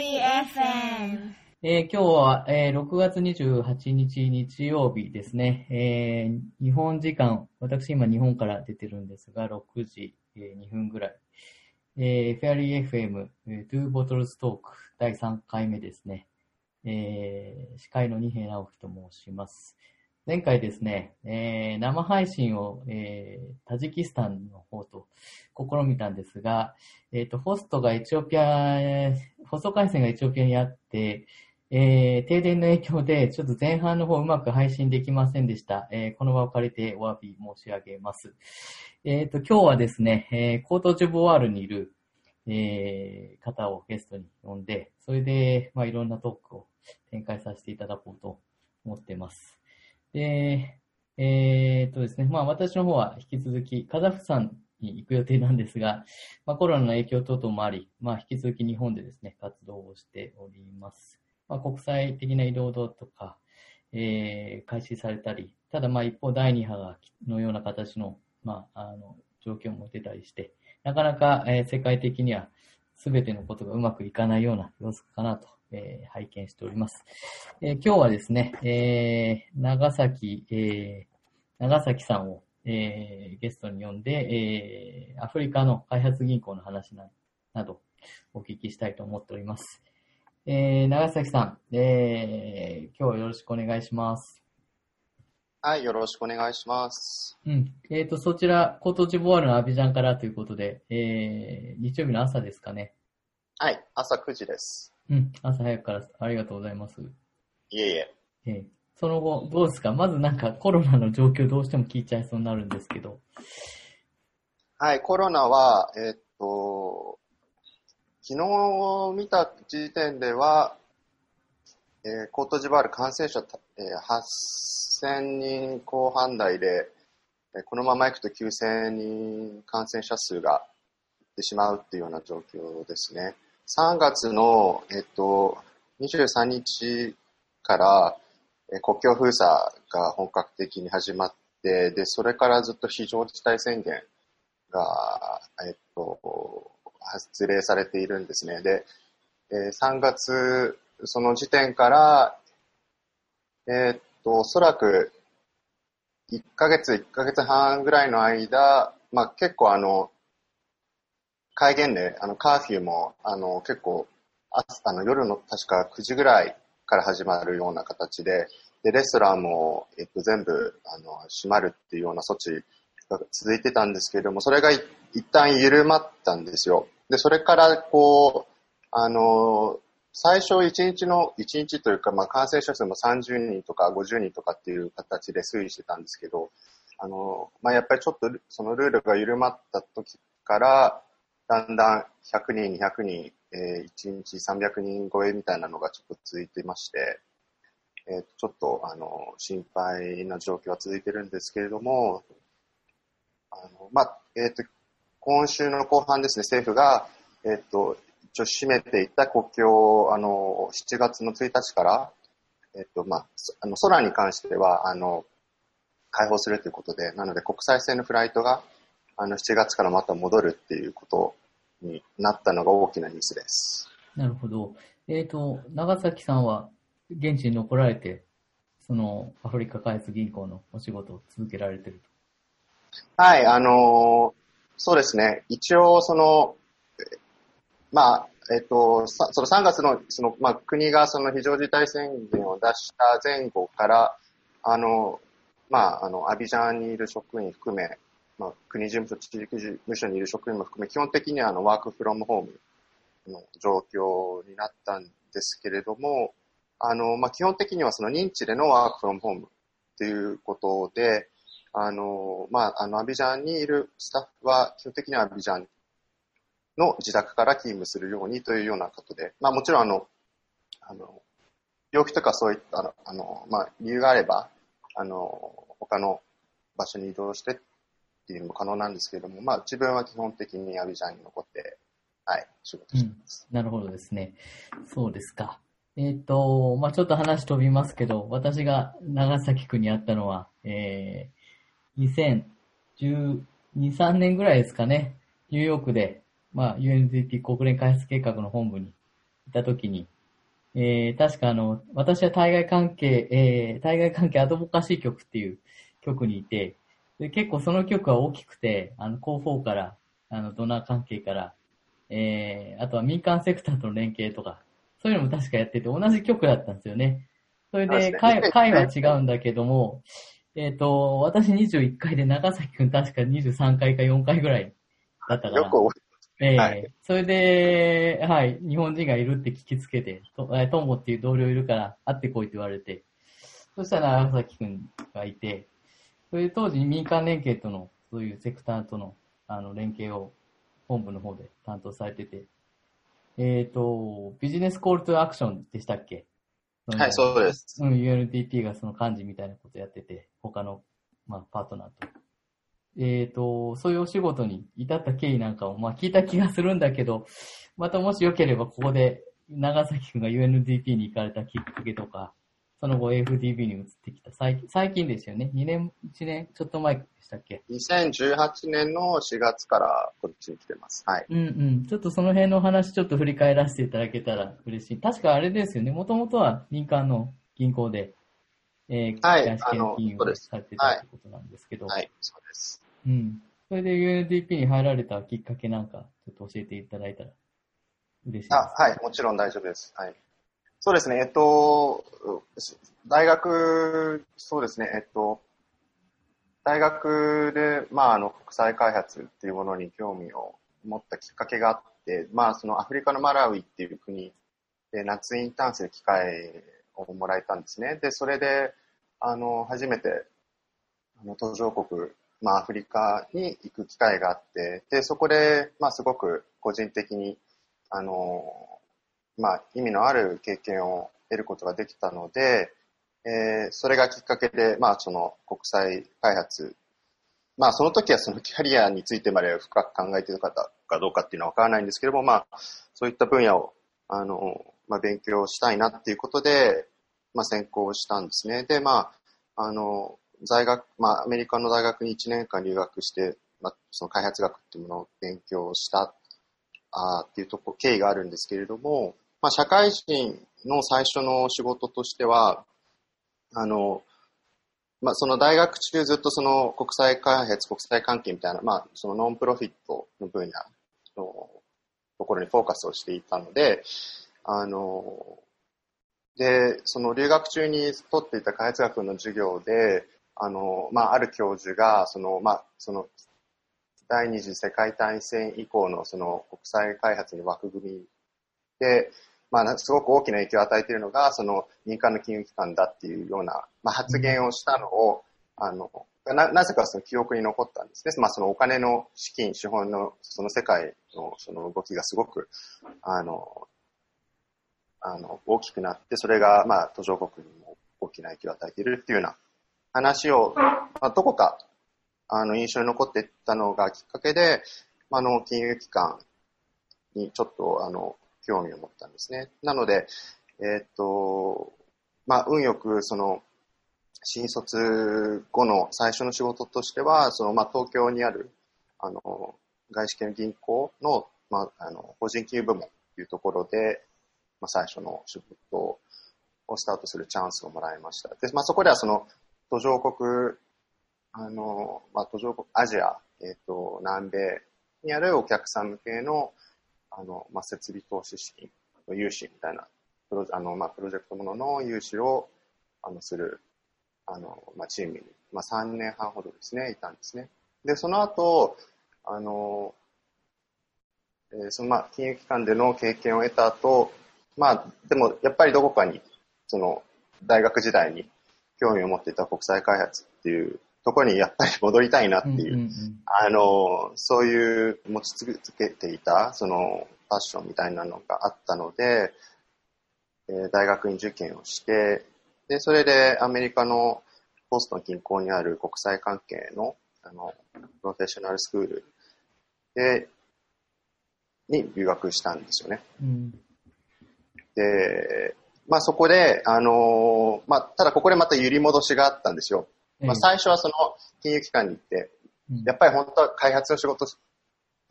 FM。えー今日は、えー6月28日日曜日ですね。えー日本時間、私今日本から出てるんですが、6時、えー2分ぐらい。えーフェアリー FM、えー、Two Bottles Talk 第3回目ですね。えー司会の二平直樹と申します。前回ですね、えー生配信を、えータジキスタンの方と試みたんですが、えっ、と、ホストがエチオピア、えー放送回線がエチオピアにあって、えー停電の影響で、ちょっと前半の方うまく配信できませんでした。えこの場を借りてお詫び申し上げます。えっ、と、今日はですね、えーコートジョボワールにいる、え方をゲストに呼んで、それで、まあ、いろんなトークを展開させていただこうと思っています。で、えっ、とですね、まあ、私の方は引き続き、カザフスタンに行く予定なんですが、まあ、コロナの影響等々もあり、まあ、引き続き日本でですね、活動をしております。まあ、国際的な移動とか、えー開始されたり、ただまあ一方第2波がのような形の、まあ、あの、状況も出たりして、なかなか、えー世界的には全てのことがうまくいかないような様子かなと、えー拝見しております。えー今日はですね、えー長崎、えー長崎さんを、えーゲストに呼んで、えーアフリカの開発銀行の話ななどお聞きしたいと思っております。えー長崎さん、えー今日はよろしくお願いします。はい、よろしくお願いします。うん。えっ、と、そちら、コートジボワールのアビジャンからということで、えー日曜日の朝ですかね。はい、朝9時です。うん。朝早くからありがとうございます。いえいえ。えーその後、どうですか？まずなんかコロナの状況どうしても聞いちゃいそうになるんですけど。はい、コロナは、えーっと、昨日見た時点では、えーコートジボワール感染者、えー8000人後半台で、えーこのままいくと9000人感染者数がいってしまうっていうような状況ですね。3月の、えっと、23日から、国境封鎖が本格的に始まって、で、それからずっと非常事態宣言が、えっと、発令されているんですね。で、え3月、その時点から、えっと、おそらく、1ヶ月、1ヶ月半ぐらいの間、まあ結構あの、戒厳令、あの、カーフューも、あの、結構、ああの夜の確か9時ぐらいから始まるような形で、で、レストランも、えっと、全部、あの、閉まるっていうような措置が続いてたんですけれども、それが一旦緩まったんですよ。で、それから、こう、あの、最初1日の、1日というか、まあ、感染者数も30人とか50人とかっていう形で推移してたんですけど、あの、まあ、やっぱりちょっとそのルールが緩まった時から、だんだん100人、200人、えー1日300人超えみたいなのがちょっと続いていまして、えーちょっと、あの、心配な状況は続いてるんですけれども、あの、まあ、えっ、と、今週の後半ですね、政府が、えっ、と、一応閉めていた国境を、あの、7月の1日から、えっ、と、まあ、あの、空に関しては、あの、開放するということで、なので国際線のフライトが、あの、7月からまた戻るっていうことになったのが大きなニュースです。なるほど。えっ、と、長崎さんは現地に残られて、そのアフリカ開発銀行のお仕事を続けられてるはい、あのーそうですね。一応、その、えまあ、えっと、さその3月の、その、まあ、国がその非常事態宣言を出した前後から、あの、まあ、あの、アビジャンにいる職員含め、まあ、国事務所、地域事務所にいる職員も含め、基本的にはあの、ワークフロムホームの状況になったんですけれども、あの、まあ、基本的にはその認知でのワークフロムホームっていうことで、あの、まあ、あの、アビジャンにいるスタッフは、基本的にはアビジャンの自宅から勤務するようにというようなことで、まあ、もちろん、あの、あの、病気とかそういった、あのあの、まあ、理由があれば、あの、他の場所に移動してっていうのも可能なんですけれども、まあ、自分は基本的にアビジャンに残って、はい、仕事してます。なるほどですね。そうですか。えっ、と、まあちょっと話飛びますけど、私が長崎区にあったのは、えー、2012、3年ぐらいですかね。ニューヨークで、まあ UNDP 国連開発計画の本部にいたときに、えー、確かあの、私は対外関係、えー、対外関係アドボカシー局っていう局にいて、で結構その局は大きくて、あの、広報から、あの、ドナー関係から、えー、あとは民間セクターとの連携とか、そういうのも確かやってて、同じ局だったんですよね。それで、会、会は違うんだけども、えっ、ー、と、私21回で長崎くん確か23回か4回ぐらいだったから。よくええーはい、それで、はい、日本人がいるって聞きつけて、と、えトンボっていう同僚いるから会ってこいって言われて、そしたら長崎くんがいて、それで当時民間連携との、そういうセクターとの、あの、連携を本部の方で担当されてて、えっ、ー、と、ビジネスコールトゥアクションでしたっけ？はい、そうです。うん、UNDP がその幹事みたいなことやってて、他の、まあ、パートナーと。えっ、ー、と、そういうお仕事に至った経緯なんかを、まあ、聞いた気がするんだけど、またもしよければここで、長崎くんが UNDP に行かれたきっかけとか、その後 FDB に移ってきた。最最近ですよね。2年、1年ちょっと前でしたっけ ?2018 年の4月からこっちに来てます。はい。うんうん。ちょっとその辺の話ちょっと振り返らせていただけたら嬉しい。確かあれですよね。もともとは民間の銀行で、えー、はい、あの、金融をされてたってことなんですけど。はい、はい、そうです。うん。それで UNDP に入られたきっかけなんか、ちょっと教えていただいたら嬉しいです。あ、はい、もちろん大丈夫です。はい。そうですね、えっと、大学、そうですね、えっと、大学で、まあ、あの、国際開発っていうものに興味を持ったきっかけがあって、まあ、そのアフリカのマラウイっていう国で夏インターンする機会をもらえたんですね。で、それで、あの、初めて、あの、途上国、まあ、アフリカに行く機会があって、で、そこで、まあ、すごく個人的に、あの、まあ、意味のある経験を得ることができたので、えー、それがきっかけで、まあ、その国際開発、まあ、その時はそのキャリアについてまで深く考えている方かどうかっていうのはわからないんですけども、まあ、そういった分野を、あの、まあ、勉強したいなっていうことで、まあ、専攻したんですね。で、まあ、あの、在学、まあ、アメリカの大学に1年間留学して、まあ、その開発学っていうものを勉強したあっていうとこ、経緯があるんですけれども、まあ、社会人の最初の仕事としては、あの、まあ、その大学中ずっとその国際開発、国際関係みたいな、まあ、そのノンプロフィットの分野のところにフォーカスをしていたので、あの、で、その留学中に取っていた開発学の授業で、あの、まあ、ある教授が、その、まあ、その、第二次世界大戦以降のその国際開発に枠組みで、まあ、すごく大きな影響を与えているのが、その民間の金融機関だっていうような、まあ、発言をしたのを、あの、な、なぜかその記憶に残ったんですね。まあ、そのお金の資金、資本の、その世界のその動きがすごく、あの、あの、大きくなって、それが、まあ、途上国にも大きな影響を与えているっていうような話を、まあ、どこか、あの、印象に残っていったのがきっかけで、まあの、金融機関にちょっと、あの、興味を持ったんですね。なので、えー、っと、まあ、運よく、その、新卒後の最初の仕事としては、その、まあ、東京にある、あの、外資系の銀行の、まあ、あの、法人金融部門というところで、まあ、最初の仕事をスタートするチャンスをもらいました。で、まあ、そこではその、途上国、あの、まあ、途上国、アジア、えっ、と、南米にあるお客さん向けの、あの、まあ、設備投資資金の融資みたいな、プロあの、まあ、プロジェクトものの融資を、あの、する、あの、まあ、チームに、まあ、3年半ほどですね、いたんですね。で、その後、あの、えー、その、まあ、金融機関での経験を得た後、まあ、でも、やっぱりどこかに、その、大学時代に興味を持っていた国際開発っていうところにやっぱり戻りたいなっていう、うんうんうん、あの、そういう持ち続けていた、その、ファッションみたいなのがあったので、えー、大学院受験をして、で、それでアメリカのボストン近郊にある国際関係の、あの、プロフェッショナルスクールで、に留学したんですよね。うん、で、まあそこで、あのまあ、ただここでまた揺り戻しがあったんですよ。まあ、最初はその金融機関に行って、やっぱり本当は開発の仕事、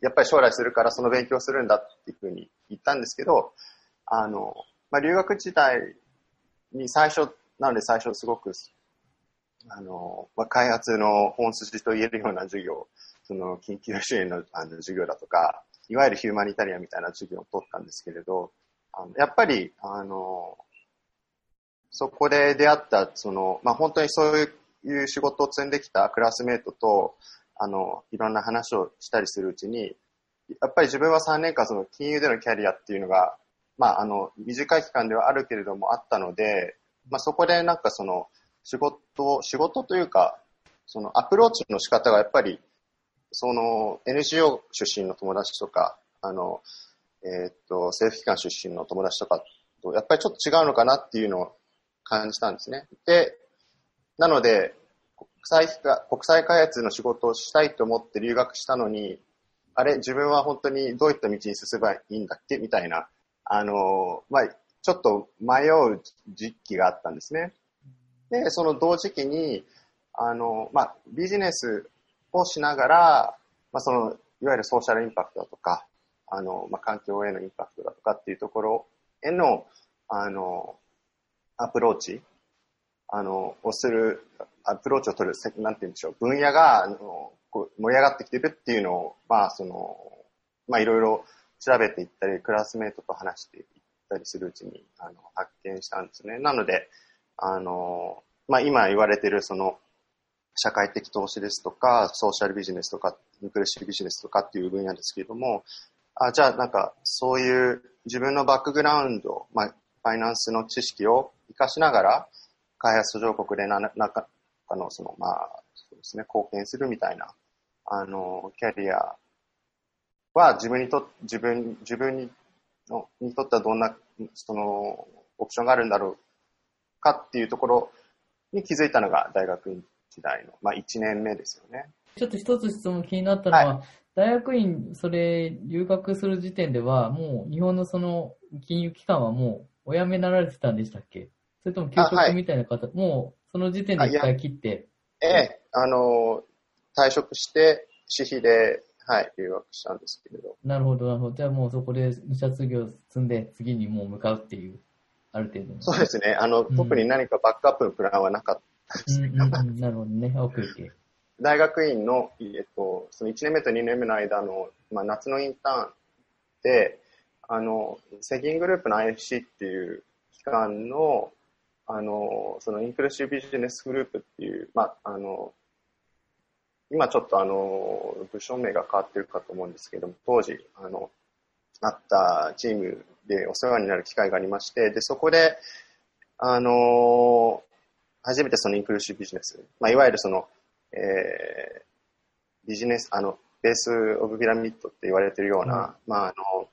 やっぱり将来するからその勉強するんだっていうふうに言ったんですけど、あの、まあ、留学時代に最初、なので最初すごく、あの、まあ、開発の本筋と言えるような授業、その緊急支援のあの授業だとか、いわゆるヒューマニタリアンみたいな授業を取ったんですけれど、あのやっぱり、あの、そこで出会った、その、まあ、本当にそういういう仕事を積んできたクラスメートと、あの、いろんな話をしたりするうちに、やっぱり自分は3年間その金融でのキャリアっていうのが、まあ、あの、短い期間ではあるけれどもあったので、まあ、そこでなんかその、仕事、仕事というか、そのアプローチの仕方がやっぱり、その NGO 出身の友達とか、あの、えー、っと、政府機関出身の友達とかと、やっぱりちょっと違うのかなっていうのを感じたんですね。で、なので、国際国際開発の仕事をしたいと思って留学したのに、あれ、自分は本当にどういった道に進めばいいんだっけ？みたいな、あの、まあ、ちょっと迷う時期があったんですね。で、その同時期に、あの、まあ、ビジネスをしながら、まあ、その、いわゆるソーシャルインパクトだとか、あの、まあ、環境へのインパクトだとかっていうところへの、あの、アプローチ、あの、をする、アプローチを取る、なんて言うんでしょう、分野が、あの、こう盛り上がってきてるっていうのを、まあ、その、まあ、いろいろ調べていったり、クラスメートと話していったりするうちに、あの、発見したんですね。なので、あの、まあ、今言われてる、その、社会的投資ですとか、ソーシャルビジネスとか、インクルーシブビジネスとかっていう分野ですけれども、あじゃあなんか、そういう自分のバックグラウンド、まあ、ファイナンスの知識を活かしながら、開発途上国でな、なか、あの、その、まあ、そうですね、貢献するみたいな、あの、キャリアは自分にと、自分、自分にのにとってはどんな、その、オプションがあるんだろうかっていうところに気づいたのが大学院時代の、まあ1年目ですよね。ちょっと一つ質問気になったのは、はい、大学院、それ、留学する時点では、もう日本のその金融機関はもうお辞めになられてたんでしたっけ？それとも休職みたいな方、はい、もうその時点で一回切って。ええ、あの、退職して、私費で、はい、留学したんですけれど。なるほど、なるほど。じゃあもうそこで二社卒業積んで、次にもう向かうっていう、ある程度そうですね。あの、うん、特に何かバックアップのプランはなかったですね。うんうんうん、なるほどね。OK, 大学院の、えっと、その1年目と2年目の間の、まあ、夏のインターンで、あの、セギングループの IFC っていう機関の、あの、そのインクルーシブビジネスグループっていう、まあ、あの、今ちょっとあの、部署名が変わってるかと思うんですけども、当時、あの、あったチームでお世話になる機会がありまして、で、そこで、あの、初めてそのインクルーシブビジネス、まあ、いわゆるその、えー、ビジネス、あの、ベースオブピラミッドって言われてるような、うん、まあ、あの、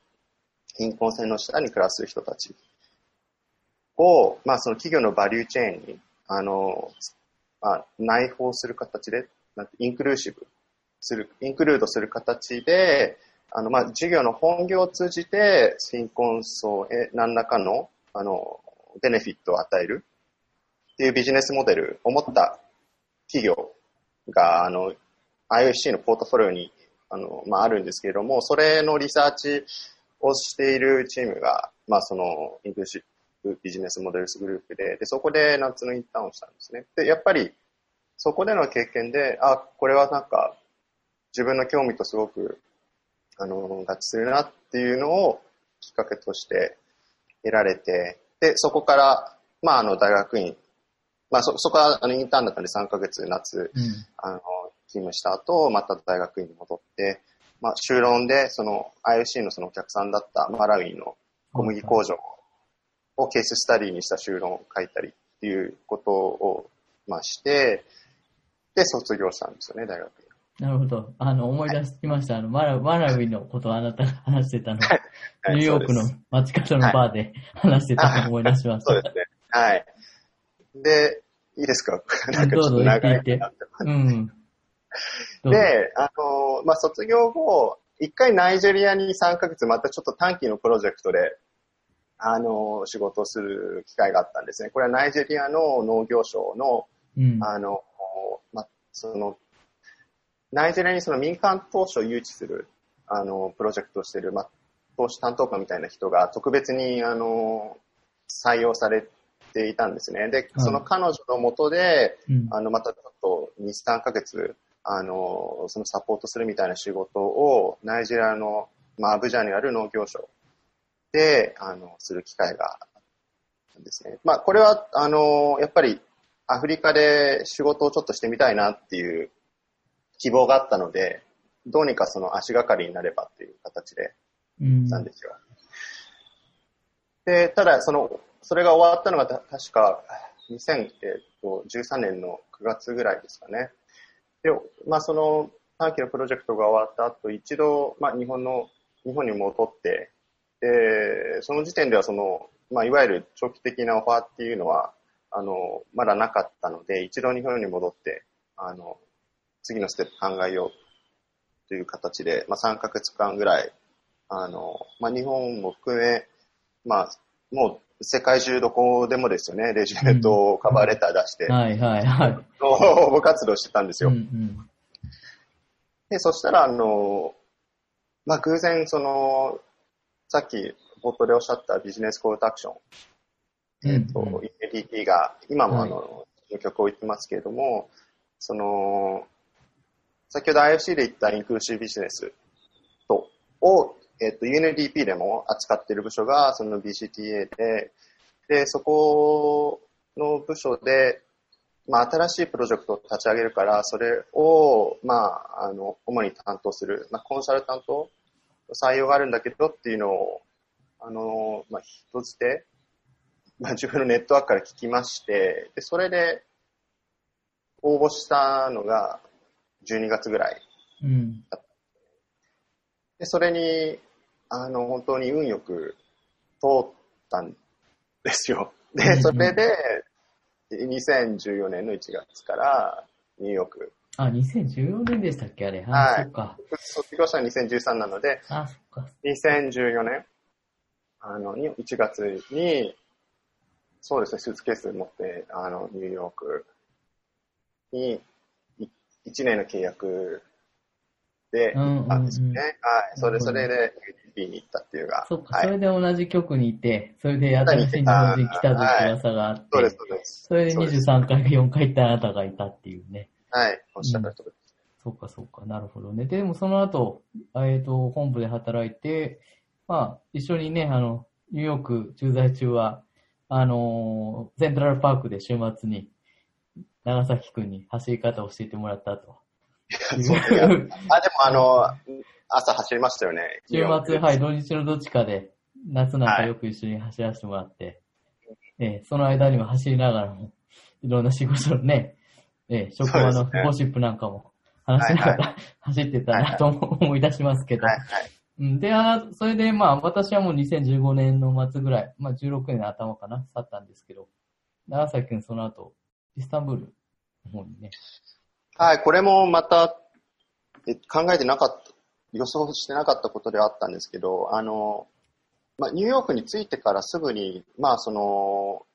貧困線の下に暮らす人たちを、まあ、その企業のバリューチェーンに、あの、まあ、内包する形で、なんてインクルーシブする、インクルードする形で、あの、まあ、事業の本業を通じて、貧困層へ何らかの、あの、ベネフィットを与えるっていうビジネスモデルを持った企業が、あの、IOC のポートフォリオに、あの、まあ、あるんですけれども、それのリサーチをしているチームが、まあ、その、インクルーシブビジネスモデルスグループで、で、そこで夏のインターンをしたんですね。で、やっぱり、そこでの経験で、あ、これはなんか、自分の興味とすごく、あの、合致するなっていうのをきっかけとして得られて、で、そこから、まあ、あの、大学院まあ、そ、そこは、あの、インターンだったんで3ヶ月夏、うん、あの、勤務した後、また大学院に戻って、まあ、修論で、その、IOC のそのお客さんだったマラウイの小麦工場をケーススタディにした修論を書いたりっていうことを、まあ、して、で、卒業したんですよね、大学院。なるほど。あの、思い出しました。はい、あの、マラマラウイのことをあなたが話してたの。はい、ニューヨークの街角のバーで話してたのを思い出しました。そうですね。はい。で、いいですか？なんかちょっと長いなってうん。で、あの、まあ、卒業後、一回ナイジェリアに3ヶ月またちょっと短期のプロジェクトで、あの、仕事をする機会があったんですね。これはナイジェリアの農業省の、うん、あの、ま、その、ナイジェリアにその民間投資を誘致する、あの、プロジェクトをしている、ま、投資担当官みたいな人が特別に、あの、採用されていたんですね。で、その彼女のもとで、うん。あの、またちょっと2、3ヶ月、あの、そのサポートするみたいな仕事を、ナイジェリアの、まあ、アブジャにある農業省で、あの、する機会がですね。まあ、これは、あの、やっぱり、アフリカで仕事をちょっとしてみたいなっていう希望があったので、どうにかその足がかりになればっていう形で。なんですよ。で、ただ、その、それが終わったのが確か2013年の9月ぐらいですかね。で、まあその短期のプロジェクトが終わった後、一度、まあ日本の、日本に戻って、で、その時点ではその、まあいわゆる長期的なオファーっていうのは、あの、まだなかったので、一度日本に戻って、あの、次のステップ考えようという形で、まあ3ヶ月間ぐらい、あの、まあ日本も含め、まあ、もう世界中どこでもですよね、レジュメとカバーレター出して、はいはいはい。応募活動してたんですよ。うんうん。で、そしたら、あの、まあ、偶然、その、さっき冒頭でおっしゃったビジネスコールドアクション、えっ、と、うんうん EDP が、今もあはい。の、曲を言ってますけれども、その、先ほど IFC で言ったインクルーシブビジネスと、を、えっ、と、UNDP でも扱っている部署が、その BCTA で、で、そこの部署で、まあ、新しいプロジェクトを立ち上げるから、それを、まあ、あの、主に担当する、まあ、コンサルタント、採用があるんだけどっていうのを、あの、まあ、人づて、まあ、自分のネットワークから聞きまして、で、それで、応募したのが、12月ぐらい。うん。で、それに、あの、本当に運よく通ったんですよ。で、それで、2014年の1月からニューヨーク、あ、2014年でしたっけ？あれ。あ、はいそっか。卒業したのは2013なので、あ、そっか。2014年、あの、に1月に、そうですね、スーツケース持って、あの、ニューヨークに、1年の契約で、うんうんあですね。はい。それ、それで UDP に行ったっていうが。そっか、はいそれで同じ局にいて、それで新しい日本人来たぞって噂があって、そうです、そうです。それでそうです23回か4回行ったあなたがいたっていうね。はい、おっしゃる通りです。そうか、そうか、なるほどね。でもその後、えっ、と、本部で働いて、まあ、一緒にね、あの、ニューヨーク駐在中は、あのーセントラルパークで週末に、長崎くんに走り方を教えてもらったと。そういやあ、でもあの、朝走りましたよね。週末、はい、土日のどっちかで、夏なんかよく一緒に走らせてもらって、えーその間には走りながらも、いろんな仕事のね、えー職場のゴシップなんかも話しながら、走ってたなと思い出しますけど、はい、はい。うんで、あそれでまあ私はもう2015年の末ぐらい、まあ16年の頭かな、去ったんですけど、長崎くんその後、イスタンブールの方にね、はい、これもまた、え考えてなかった、予想してなかったことではあったんですけど、あの、まあ、ニューヨークに着いてからすぐに、まあ、その、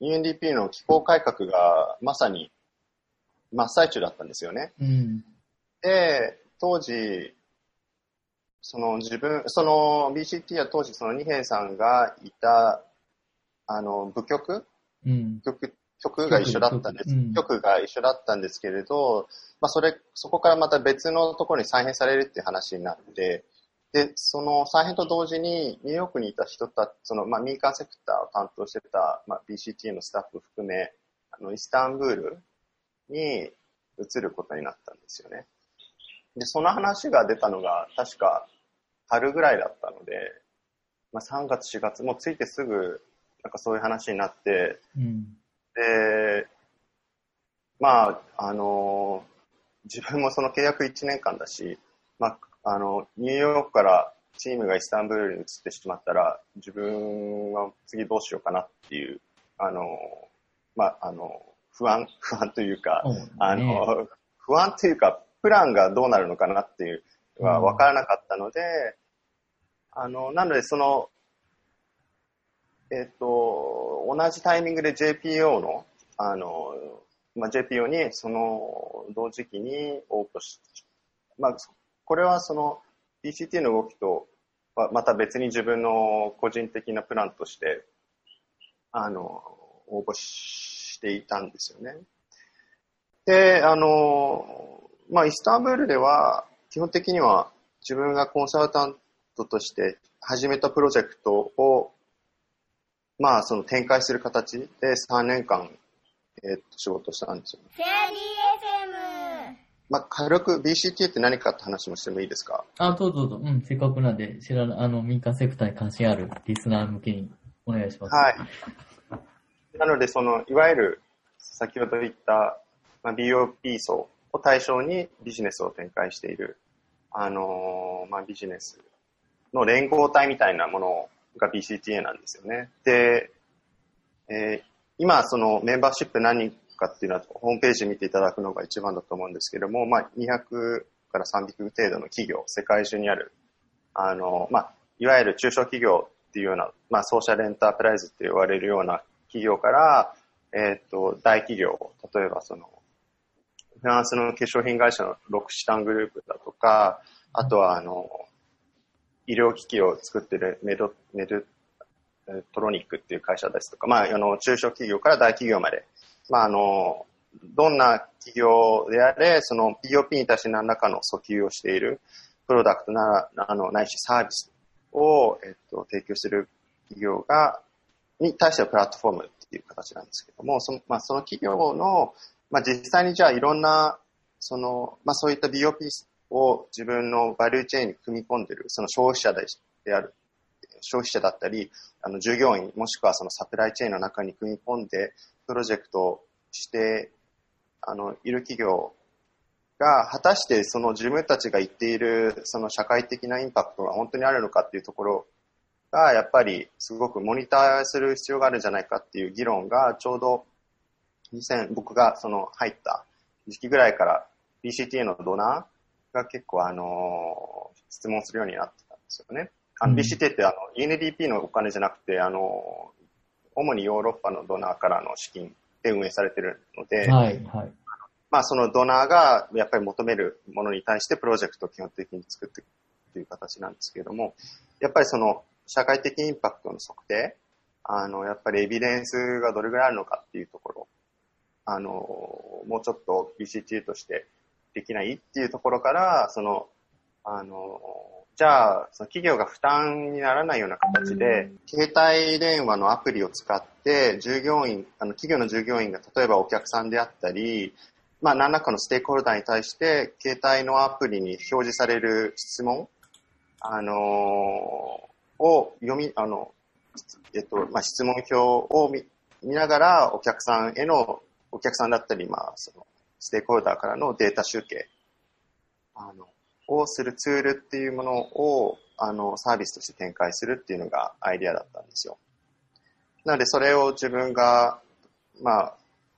UNDP の機構改革がまさに真っ最中だったんですよね。うん。で、当時、その自分、その BCT は当時その二平さんがいた、あの、部局？うん。局、局が一緒だったんです。局うん局が一緒だったんですけれど、まあそれ、そこからまた別のところに再編されるっていう話になって、で、その再編と同時にニューヨークにいた人たその、まあ民間セクターを担当してた、まあ BCT のスタッフ含め、あの、イスタンブールに移ることになったんですよね。で、その話が出たのが確か春ぐらいだったので、まあ3月4月、もう着いてすぐ、なんかそういう話になって、うん。で、まあ、あの、自分もその契約1年間だし、まあ、あの、ニューヨークからチームがイスタンブールに移ってしまったら、自分は次どうしようかなっていう、あの、まあ、あの、不安、不安というか、ね。あの、不安というか、プランがどうなるのかなっていうのは分からなかったので、あの、なのでその、えっ、と、同じタイミングで JPO の、あの、まあ、JPO にその同時期に応募し、まあ、そこれはその BCT の動きとまた別に自分の個人的なプランとして、あの、応募していたんですよね。で、あの、まあ、イスタンブールでは、基本的には自分がコンサルタントとして始めたプロジェクトを、まあ、その展開する形で3年間、えー、と仕事したんですよ、ね。フェアリー FM! まあ、軽く BCT って何かって話もしてもいいですか？あ、どうぞどうぞ。うん、せっかくなんで、知らない、あの、民間セクターに関心あるリスナー向けにお願いします。はい。なので、その、いわゆる、先ほど言った、まあ、BOP 層を対象にビジネスを展開している、あのー、まあ、ビジネスの連合体みたいなものが BCTA なんですよね。で、えー、今、そのメンバーシップ何人かっていうのは、ホームページ見ていただくのが一番だと思うんですけども、まあ、200から300程度の企業、世界中にある、あの、まあ、いわゆる中小企業っていうような、まあ、ソーシャルエンタープライズって言われるような企業から、えっ、ー、と、大企業、例えばその、フランスの化粧品会社のロクシタングループだとか、あとは、あの、医療機器を作ってるメド、メドトロニックっていう会社ですとか、まあ、あの、中小企業から大企業まで、まあ、あの、どんな企業であれ、その POP に対して何らかの訴求をしているプロダクトなら、あの、ないしサービスを、えっと、提供している企業が、に対してはプラットフォームっていう形なんですけども、その、まあ、その企業の、まあ、実際にじゃあいろんな、その、まあ、そういった BOP を自分のバリューチェーンに組み込んでる、その消費者である、消費者だったり、あの、従業員、もしくはそのサプライチェーンの中に組み込んで、プロジェクトをして、あの、いる企業が、果たしてその自分たちが言っている、その社会的なインパクトが本当にあるのかっていうところが、やっぱりすごくモニターする必要があるんじゃないかっていう議論が、ちょうど2000、僕がその入った時期ぐらいから BCTA のドナーが結構あの、質問するようになってたんですよね。BCTA ってあの UNDP のお金じゃなくて、あの、主にヨーロッパのドナーからの資金で運営されてるので、はいはい、まあそのドナーがやっぱり求めるものに対してプロジェクトを基本的に作っていくという形なんですけれども、やっぱりその社会的インパクトの測定、あの、やっぱりエビデンスがどれぐらいあるのかっていうところ、あの、もうちょっと BCT としてできないっていうところから、その、あの、じゃあ、その企業が負担にならないような形で、携帯電話のアプリを使って、従業員、あの、企業の従業員が例えばお客さんであったり、まあ、何らかのステークホルダーに対して、携帯のアプリに表示される質問、あの、を読み、あの、えっと、まあ、質問表を見ながら、お客さんへの、お客さんだったり、まあ、その、ステークホルダーからのデータ集計、あの、をするツールっていうものを、あの、サービスとして展開するっていうのがアイディアだったんですよ。なので、それを自分が、まあ、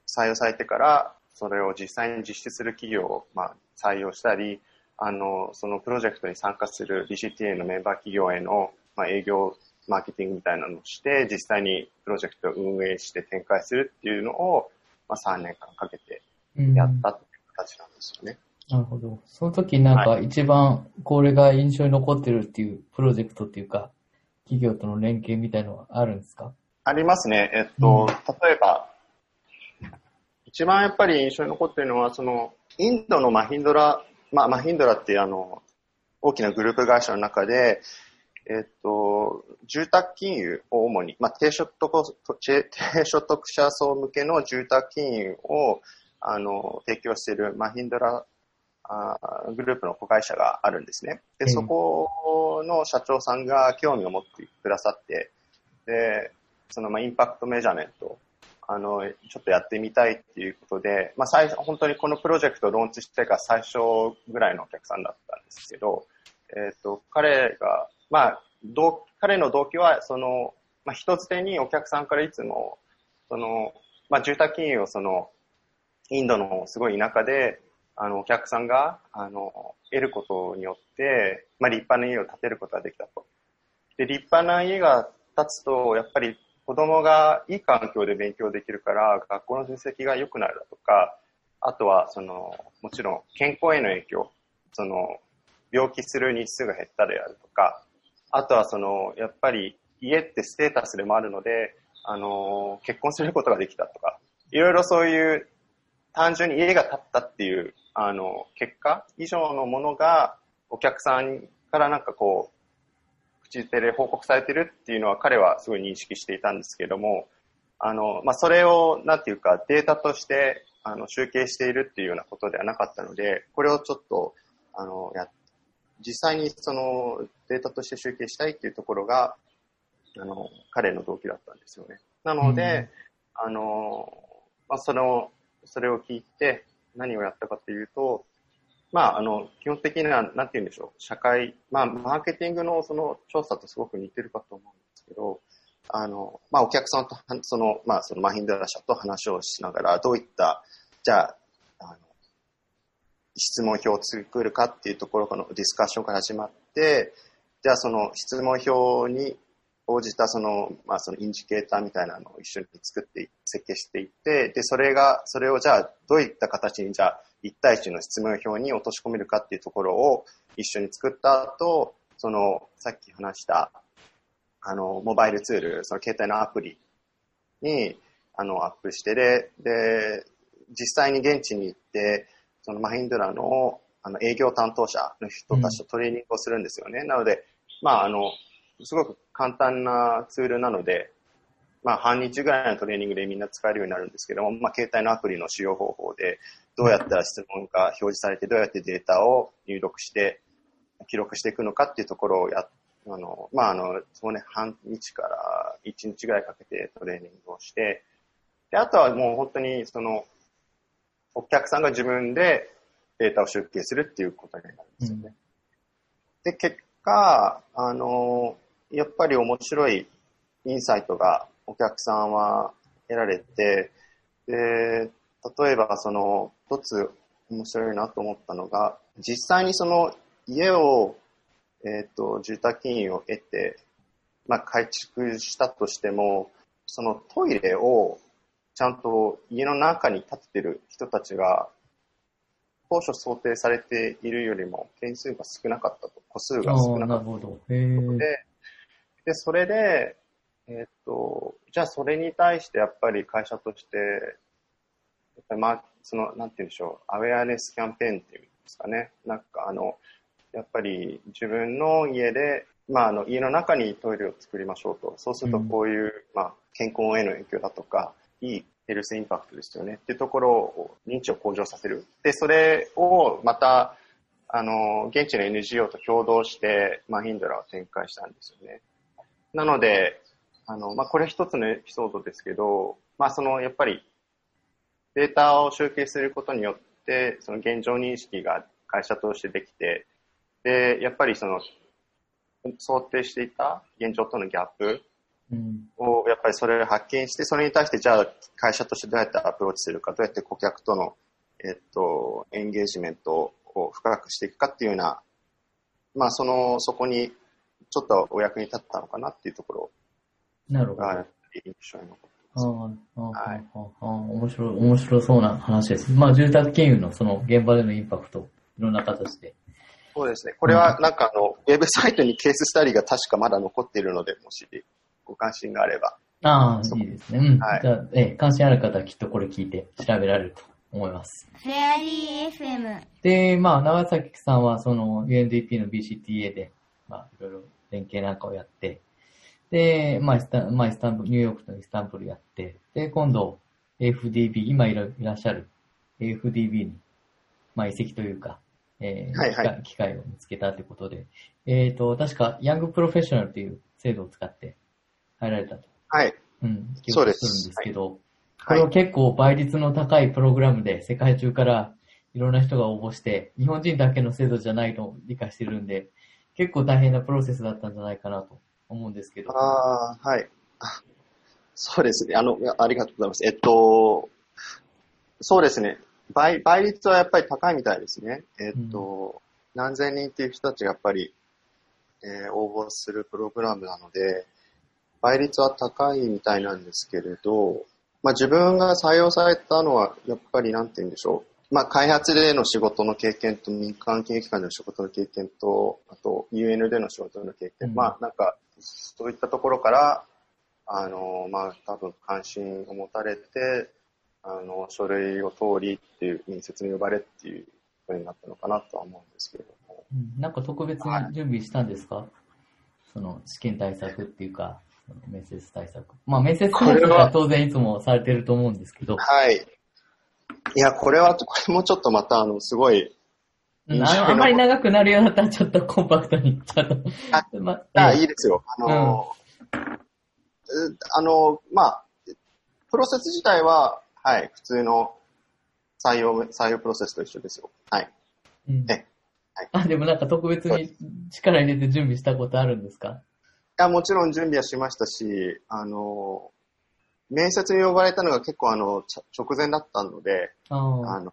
採用されてから、それを実際に実施する企業を、まあ、採用したり、あの、そのプロジェクトに参加する BCTA のメンバー企業への、まあ、営業、マーケティングみたいなのをして、実際にプロジェクトを運営して展開するっていうのを、まあ、3年間かけてやったっていう形なんですよね。うんなるほど。その時なんか一番これが印象に残ってるっていうプロジェクトっていうか、企業との連携みたいのはあるんですか？ありますね。えっと、うん、例えば、一番やっぱり印象に残ってるのは、その、インドのマヒンドラ、まあ、マヒンドラっていうあの、大きなグループ会社の中で、えっと、住宅金融を主に、まあ、低所得、低所得者層向けの住宅金融を、あの、提供しているマヒンドラあグループの子会社があるんですね。で、そこの社長さんが興味を持ってくださって、で、そのまあインパクトメジャーメント、あの、ちょっとやってみたいっていうことで、まあ最初、本当にこのプロジェクトをローンチしてから最初ぐらいのお客さんだったんですけど、えっ、ー、と、彼が、まあ、ど彼の動機は、その、まあ一つ手にお客さんからいつも、その、まあ住宅金融をその、インドのすごい田舎で、あの、お客さんが、あの、得ることによって、まあ、立派な家を建てることができたと。で、立派な家が建つと、やっぱり子供がいい環境で勉強できるから、学校の成績が良くなるだとか、あとは、その、もちろん健康への影響、その、病気する日数が減ったであるとか、あとはその、やっぱり家ってステータスでもあるので、あの、結婚することができたとか、いろいろそういう単純に家が建ったっていう、あの、結果以上のものがお客さんからなんかこう、口手で報告されてるっていうのは彼はすごい認識していたんですけども、あの、まあ、それを、なんていうか、データとして、あの、集計しているっていうようなことではなかったので、これをちょっと、あの、やっ、実際にそのデータとして集計したいっていうところが、あの、彼の動機だったんですよね。なので、うん、あの、まあ、その、それを聞いて何をやったかというと、まあ、あの、基本的には、なんて言うんでしょう、社会、まあ、マーケティングのその調査とすごく似てるかと思うんですけど、あの、まあ、お客さんと、その、まあ、そのマヒンドラ社と話をしながら、どういった、じゃあ、質問票を作るかっていうところのディスカッションから始まって、じゃあその質問票に応じたその、まあそのインジケーターみたいなのを一緒に作って、設計していって、で、それが、それをじゃあどういった形にじゃあ1対1の質問票に落とし込めるかっていうところを一緒に作った後、その、さっき話した、あの、モバイルツール、その携帯のアプリに、あの、アップしてで、で、実際に現地に行って、そのマヒンドラのあの営業担当者の人たちとトレーニングをするんですよね。うん、なので、まあ、あの、すごく簡単なツールなので、まあ、半日ぐらいのトレーニングでみんな使えるようになるんですけども、まあ、携帯のアプリの使用方法で、どうやったら質問が表示されて、どうやってデータを入力して、記録していくのかっていうところをや、あの、まあ、あの、そうね、半日から1日ぐらいかけてトレーニングをして、で、あとはもう本当に、その、お客さんが自分でデータを集計するっていうことになるんですよね。うん、で、結果、あの、やっぱり面白いインサイトがお客さんは得られて、で、例えばその、一つ面白いなと思ったのが、実際にその家を、えっ、ー、と、住宅金融を得て、まあ、改築したとしても、そのトイレをちゃんと家の中に建ててる人たちが、当初想定されているよりも件数が少なかったと、個数が少なかったとで、で、それで、えっ、と、じゃあそれに対してやっぱり会社として、やっぱりまあ、その、なんて言うんでしょう、アウェアネスキャンペーンっていうんですかね。なんかあの、やっぱり自分の家で、まあ、あの、家の中にトイレを作りましょうと。そうするとこういう、うん、まあ、健康への影響だとか、いいヘルスインパクトですよね。っていうところを、認知を向上させる。で、それをまた、あの、現地の NGO と共同して、まあ、ヒンドラを展開したんですよね。なので、あの、まあ、これ一つのエピソードですけど、まあ、その、やっぱり、データを集計することによって、その現状認識が会社としてできて、で、やっぱりその、想定していた現状とのギャップを、やっぱりそれを発見して、それに対してじゃあ会社としてどうやってアプローチするか、どうやって顧客との、えっと、エンゲージメントを深くしていくかっていうような、まあその、そこにちょっとお役に立ったのかなっていうところなるほど。が印象に残ってます。はい、面白い、面白そうな話です。まあ住宅金融のその現場でのインパクト、いろんな形で。そうですね。これはなんかあの、ウェブサイトにケーススタディが確かまだ残っているので、もしご関心があれば。ああ、いいですね。うん。はい、じゃあ、え、関心ある方はきっとこれ聞いて調べられると思います。フェアリー FM。で、まあ、長崎さんはその UNDP の BCTA で、まあ、いろいろ連携なんかをやって、で、まあ、スタまあ、スタンブニューヨークとイスタンブールやって、で、今度、AFDB、今いらっしゃる AFDB に、まあ、移籍というか、えー、はいはい、機会を見つけたということで、えっ、ー、と、確か、ヤングプロフェッショナルという制度を使って入られたと。はい。うん、記憶するんですけど、これは結構倍率の高いプログラムで世界中からいろんな人が応募して、日本人だけの制度じゃないと理解してるんで、結構大変なプロセスだったんじゃないかなと思うんですけど。ああ、はい。そうですね。あの、ありがとうございます。えっと、そうですね。倍、倍率はやっぱり高いみたいですね。えっと、うん、何千人っていう人たちがやっぱり、えー、応募するプログラムなので、倍率は高いみたいなんですけれど、まあ自分が採用されたのは、やっぱりなんて言うんでしょう。まあ、開発での仕事の経験と民間研究機関での仕事の経験と、あと UN での仕事の経験、うん。まあ、なんか、そういったところから、あの、まあ、多分関心を持たれて、あの、書類を通りっていう、面接に呼ばれっていうことになったのかなとは思うんですけれども。うん。なんか特別に準備したんですか、その試験対策っていうか、面接対策。まあ面接対策は当然いつもされてると思うんですけど、はい。いや、これは、これもちょっとまた、あの、すごい、うんあのあんまり長くなるようだったらちょっとコンパクトに、ちょっと。あいいですよ。あの、うあの、まあ、プロセス自体は、はい、普通の採用、採用プロセスと一緒ですよ。はい。うんえはいあ、でもなんか特別に力入れて準備したことあるんですか？いや、もちろん準備はしましたし、あの、面接に呼ばれたのが結構あの、直前だったので、あの、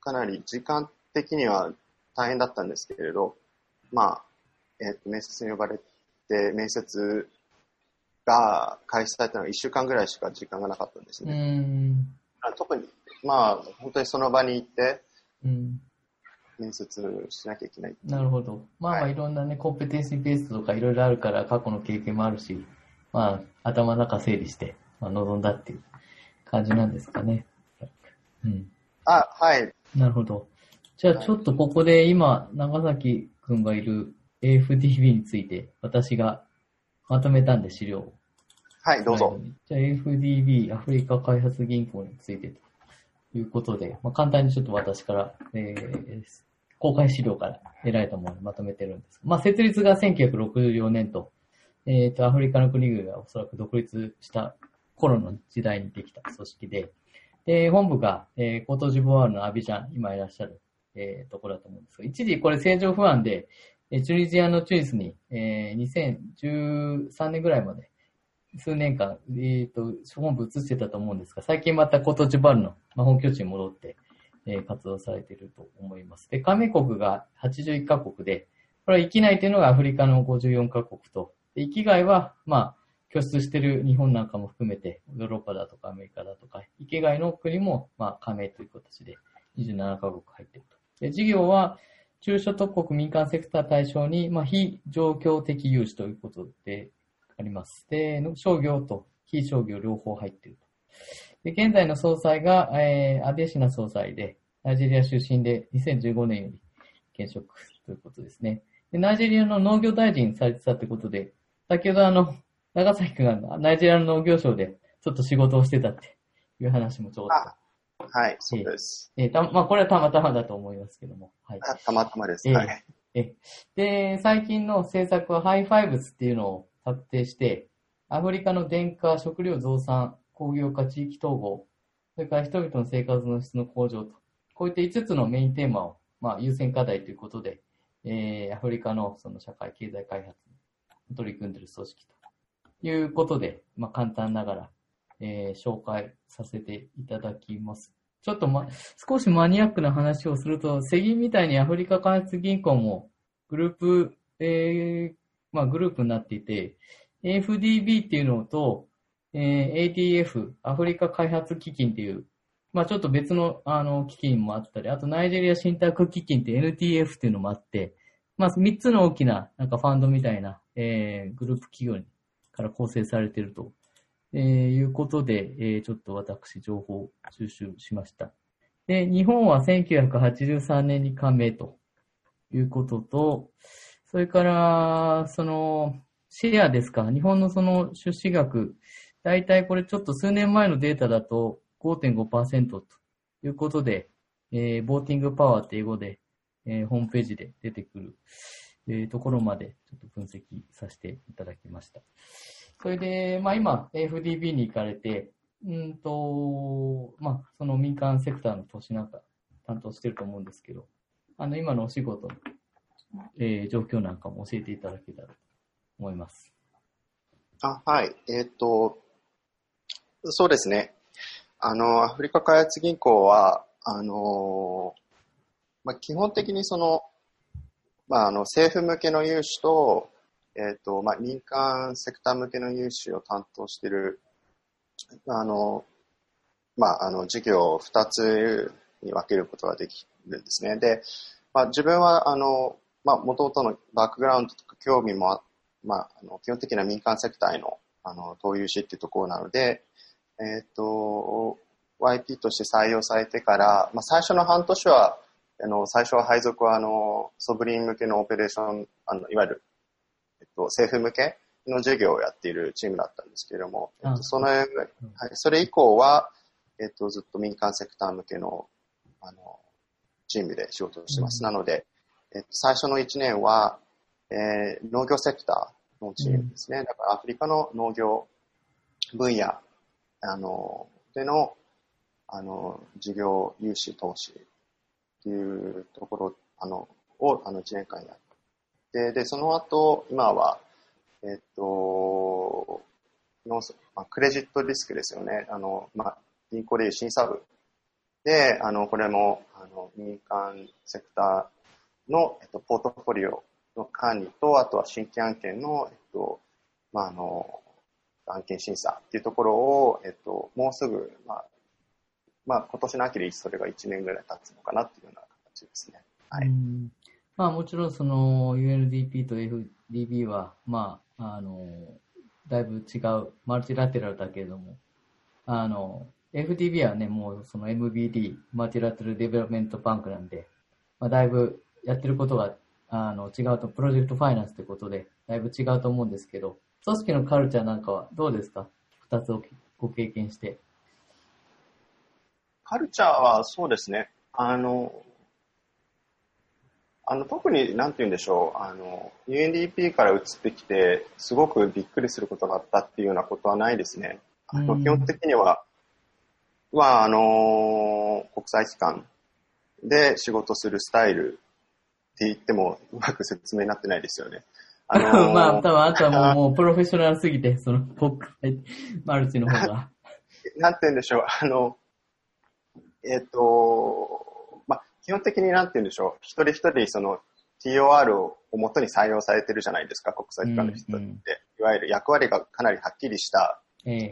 かなり時間的には大変だったんですけれど、まあ、えっ、と、面接に呼ばれて、面接が開始されたのが1週間ぐらいしか時間がなかったんですうね。ん。特に、まあ、本当にその場に行って、うん。面接しなきゃいけない。なるほど。まあまあはいいろんなね、コンペテンシーベースとかいろいろあるから過去の経験もあるし、まあ頭の中整理して、まあ、臨んだっていう感じなんですかね。うん。あ、はい。なるほど。じゃあちょっとここで今、長崎くんがいる AFDB について私がまとめたんで資料を。はい、どうぞ。じゃあ AFDB アフリカ開発銀行についてということで、まあ、簡単にちょっと私から、えー公開資料から得られたものをまとめてるんです。まあ、設立が1964年と、えっ、と、アフリカの国々がおそらく独立した頃の時代にできた組織で、で、本部が、えーコートジボワールのアビジャン、今いらっしゃる、えーところだと思うんですが、一時これ正常不安で、えチュニジアのチュニスに、えー2013年ぐらいまで数年間、えっ、と、本部移してたと思うんですが、最近またコートジボワールの、まあ、本拠地に戻って、え活動されていると思います。で、加盟国が81カ国で、これは域内というのがアフリカの54カ国と、で域外は、まあ、拠出している日本なんかも含めて、ヨーロッパだとかアメリカだとか、域外の国も、まあ、加盟という形で27カ国入っていると。で、事業は、中所得国民間セクター対象に、まあ、非状況的融資ということであります。で、商業と非商業両方入っていると。で、現在の総裁が、えー、アデシナ総裁で、ナイジェリア出身で2015年より現職ということですね。で、ナイジェリアの農業大臣されてたってことで、先ほどあの、長崎くんがナイジェリアの農業省でちょっと仕事をしてたっていう話もちょっと。あはい、そうです。えーたまあ、これはたまたまだと思いますけども。はい。あたまたまです。ええはい。えで、最近の政策はハイファイブスっていうのを策定して、アフリカの電化、食料増産、工業化、地域統合、それから人々の生活の質の向上と、こういった5つのメインテーマを、まあ、優先課題ということで、えー、アフリカのその社会経済開発に取り組んでいる組織ということで、まあ、簡単ながら、えー紹介させていただきます。ちょっとま、少しマニアックな話をすると、世銀みたいにアフリカ開発銀行もグループ、えーまあグループになっていて、AFDB っていうのと、えー ADF、アフリカ開発基金っていう、まあちょっと別のあの基金もあったり、あとナイジェリア信託基金って NTF っていうのもあって、まあ3つの大きななんかファンドみたいな、えーグループ企業から構成されていると、えーいうことで、えーちょっと私情報を収集しました。で、日本は1983年に加盟ということと、それから、その、シェアですか、日本のその出資額、大体これちょっと数年前のデータだと5.5%ということで、えーボーティングパワーって英語で、えーホームページで出てくる、えーところまでちょっと分析させていただきました。それで、まあ今、FDB に行かれて、うんと、まあその民間セクターの投資なんか担当してると思うんですけど、あの今のお仕事の、えー状況なんかも教えていただけたらと思います。あ、はい。えっ、と、そうですね。あの、アフリカ開発銀行は、あの、まあ、基本的にその、まあ、あの、政府向けの融資と、えっ、と、まあ、民間セクター向けの融資を担当している、あの、まあ、あの、事業を2つに分けることができるんですね。で、まあ、自分は、あの、まあ、元々のバックグラウンドとか興味も、まあ、あの基本的な民間セクターへの、あの、投融資っていうところなので、えっ、と、YP として採用されてから、まあ、最初の半年は、あの、最初は配属は、あの、ソブリン向けのオペレーション、あの、いわゆる、えっと、政府向けの授業をやっているチームだったんですけれども、えっと、その、はい、それ以降は、えっと、ずっと民間セクター向けの、あの、チームで仕事をしてます。うん、なので、えっと、最初の1年は、えー、農業セクターのチームですね。うん、だからアフリカの農業分野、あの、での、あの、事業融資投資っていうところ、あの、を、あの、1年間やって、で、その後、今は、えっと、の、まあ、クレジットリスクですよね。あの、まあ、銀行でいう審査部で、あの、これも、あの、民間セクターの、えっと、ポートフォリオの管理と、あとは新規案件の、えっと、まあ、あの、案件審査っていうところを、えっと、もうすぐ、まあ、まあ、今年の秋でそれが1年ぐらい経つのかなっていうような形ですね。はい。まあ、もちろんその UNDP と FDB は、まあ、あの、だいぶ違う、マルチラテラルだけれども、あの、FDB はね、もうその MBD、マルチラテラルデベロメントバンクなんで、まあ、だいぶやってることが、あの、違うと、プロジェクトファイナンスということで、だいぶ違うと思うんですけど、組織のカルチャーなんかはどうですか？二つをご経験して。カルチャーはそうですね。あの、あの特に、なんて言うんでしょう、あの、UNDP から移ってきて、すごくびっくりすることがあったっていうようなことはないですね。あの、基本的には、は、あの、国際機関で仕事するスタイルって言っても、うまく説明になってないですよね。あのー、まあ、多分あとはもう、もうプロフェッショナルすぎて、その、国際マルチの方が。なんて言うんでしょう、あの、えっ、ー、と、まあ、基本的になんて言うんでしょう、一人一人その TOR を元に採用されてるじゃないですか、国際機関の人って。うんうん、いわゆる役割がかなりはっきりした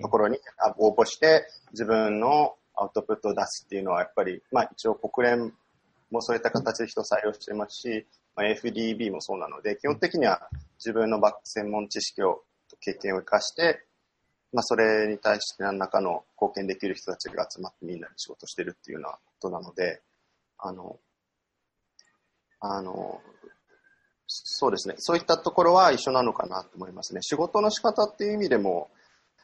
ところに応募して、自分のアウトプットを出すっていうのは、やっぱり、まあ一応国連もそういった形で人を採用してますし、まあ、FDB もそうなので、基本的には自分のバック専門知識を、経験を生かして、まあ、それに対して何らかの貢献できる人たちが集まってみんなで仕事してるっていうようなことなので、あの、あの、そうですね。そういったところは一緒なのかなと思いますね。仕事の仕方っていう意味でも、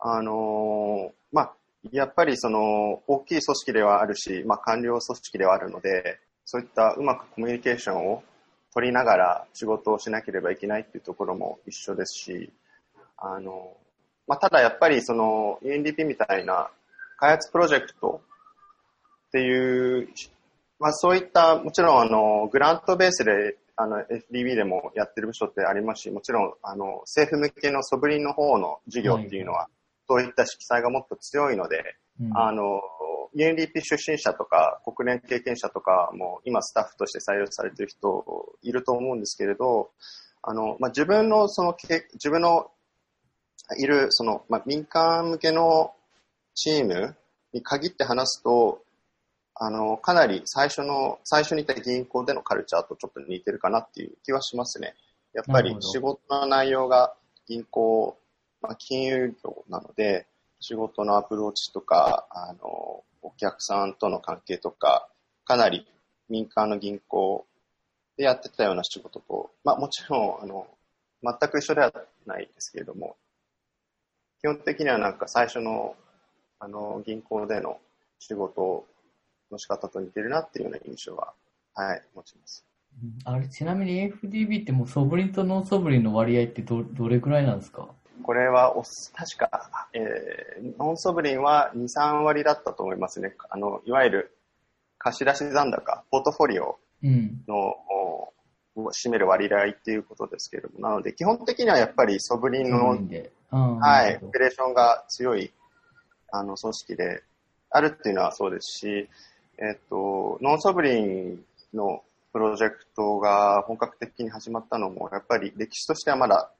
あの、まあ、やっぱりその大きい組織ではあるし、まあ、官僚組織ではあるので、そういったうまくコミュニケーションを取りながら仕事をしなければいけないっていうところも一緒ですし、あの、まあ、ただやっぱりその UNDP みたいな開発プロジェクトっていう、まあ、そういったもちろんあのグラントベースであの FDB でもやってる部署ってありますしもちろんあの政府向けのソブリンの方の事業っていうのは、そういった色彩がもっと強いので、うん、あの UNDP 出身者とか国連経験者とかも今スタッフとして採用されてる人いると思うんですけれどあの、まあ、自分のその自分のいる、その、まあ、民間向けのチームに限って話すと、あの、かなり最初の、最初にいた銀行でのカルチャーとちょっと似てるかなっていう気はしますね。やっぱり仕事の内容が銀行、まあ、金融業なので、仕事のアプローチとか、あの、お客さんとの関係とか、かなり民間の銀行でやってたような仕事と、まあもちろん、あの、全く一緒ではないですけれども、基本的にはなんか最初のあの銀行での仕事の仕方と似てるなっていうような印象は、はい、持ちます。あれ、ちなみに FDB ってもうソブリンとノンソブリンの割合ってどどれくらいなんですか？これはお、確か、えー、ノンソブリンは2、3割だったと思いますね。あの、いわゆる貸し出し残高、ポートフォリオの、を占める割合っていうことですけれども、なので基本的にはやっぱりソブリンの、はい、オペレーションが強いあの組織であるっていうのはそうですし、えっと、ノンソブリンのプロジェクトが本格的に始まったのも、やっぱり歴史としてはまだ、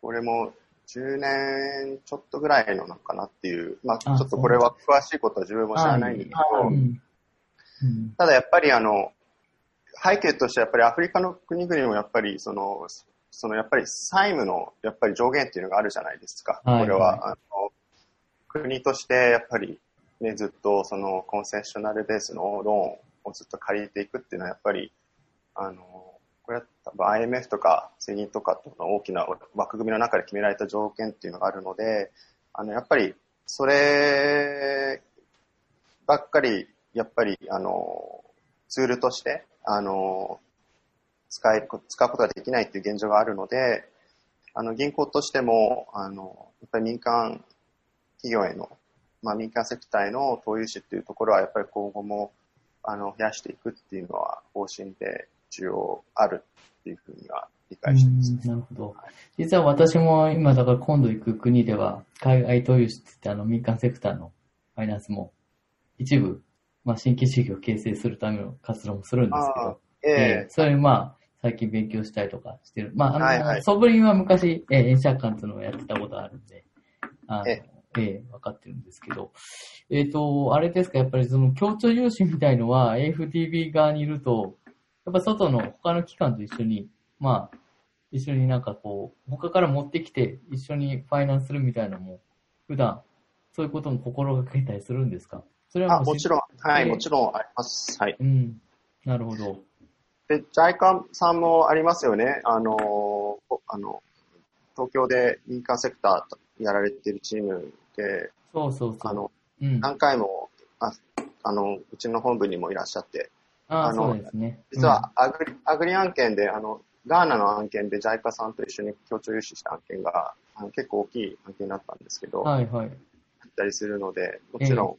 これも10年ちょっとぐらいのなのかなっていう、まあちょっとこれは詳しいことは自分も知らないんですけど、うんただやっぱりあの、背景としてやっぱりアフリカの国々もやっぱりその、そのやっぱり債務のやっぱり上限っていうのがあるじゃないですか。はい。これは、あの、国としてやっぱりね、ずっとそのコンセッショナルベースのローンをずっと借りていくっていうのはやっぱり、あの、これは多分 IMF とか世銀とかの大きな枠組みの中で決められた条件っていうのがあるので、あの、やっぱりそればっかり、やっぱり、あの、ツールとして、あの、使える、使うことができないっていう現状があるので、あの、銀行としても、あの、やっぱり民間企業への、まあ民間セクターへの投融資っていうところは、やっぱり今後も、あの、増やしていくっていうのは方針で需要あるっていうふうには理解してます。うんなるほど。実は私も今、だから今度行く国では、海外投融資って言ってあの民間セクターのファイナンスも一部、まあ新規事業を形成するための活動もするんですけど、ええそれまあ、最近勉強したりとかしてる。まあ、あの、はいはいソブリンは昔、えー、円借款っていうのをやってたことあるんで、あの、えええ分かってるんですけど、えっ、と、あれですか、やっぱりその協調融資みたいのは AFDB 側にいると、やっぱ外の他の機関と一緒に、まあ、一緒になんかこう、他から持ってきて一緒にファイナンスするみたいなのも、普段、そういうことも心がけたりするんですか？それはあ、もちろん、はい、ええもちろんあります。はい。うん。なるほど。で、ジャイカさんもありますよね。あの、こあの、東京で民間セクターやられてるチームで、そうそうそう。あの、うん。何回も、ああの、うちの本部にもいらっしゃって、あのそうですね。実はアグリ、アグリ案件で、あの、ガーナの案件でジャイカさんと一緒に協調融資した案件が、あの結構大きい案件だったんですけど、うん、はいはい。あったりするので、もちろん、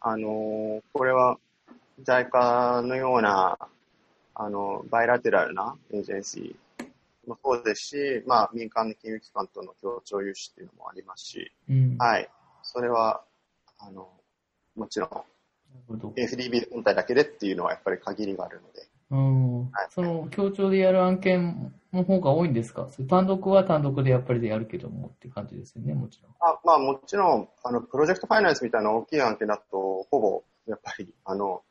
あのーこれは、JICA のような、あの、バイラテラルなエージェンシーもそうですし、まあ、民間の金融機関との協調融資っていうのもありますし、うん。なはい。それは、あの、もちろん、FDB 本体だけでっていうのはやっぱり限りがあるので、うんはい。その、協調でやる案件の方が多いんですか？単独は単独でやっぱりでやるけどもって感じですよね、もちろん。あまあもちろん、あの、プロジェクトファイナンスみたいな大きい案件だと、ほぼ、やっぱり、あの、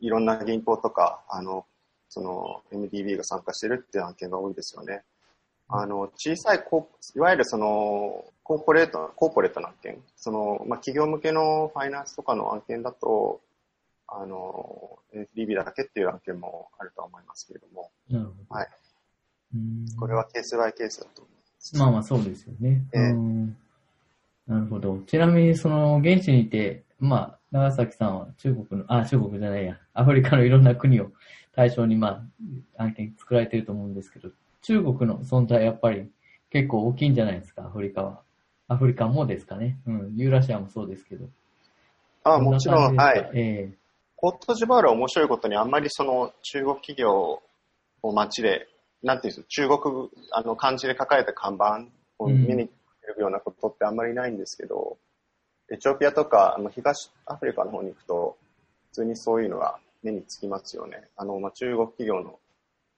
いろんな銀行とか、あの、その、MDB が参加してるっていう案件が多いですよね。あの、小さいコー、いわゆるその、コーポレート、コーポレートの案件、その、まあ、企業向けのファイナンスとかの案件だと、あの、MDB だけっていう案件もあるとは思いますけれども、なるほど。はい。うんこれはケースバイケースだと思います。まあまあそうですよね。ええうん。なるほど。ちなみに、その、現地にいて、まあ、長崎さんは中国の、あ、中国じゃないや、アフリカのいろんな国を対象に、まあ、案件作られてると思うんですけど、中国の存在やっぱり結構大きいんじゃないですか、アフリカは。アフリカもですかね？うん。ユーラシアもそうですけど。あ、どなもちろん、はい。えコートジボワールは面白いことにあんまりその中国企業を街で、なんていうんですか、中国、あの漢字で書かれた看板をうん見に来るようなことってあんまりないんですけど、エチオピアとかあの東アフリカの方に行くと、普通にそういうのが目につきますよね。あの、まあ、中国企業の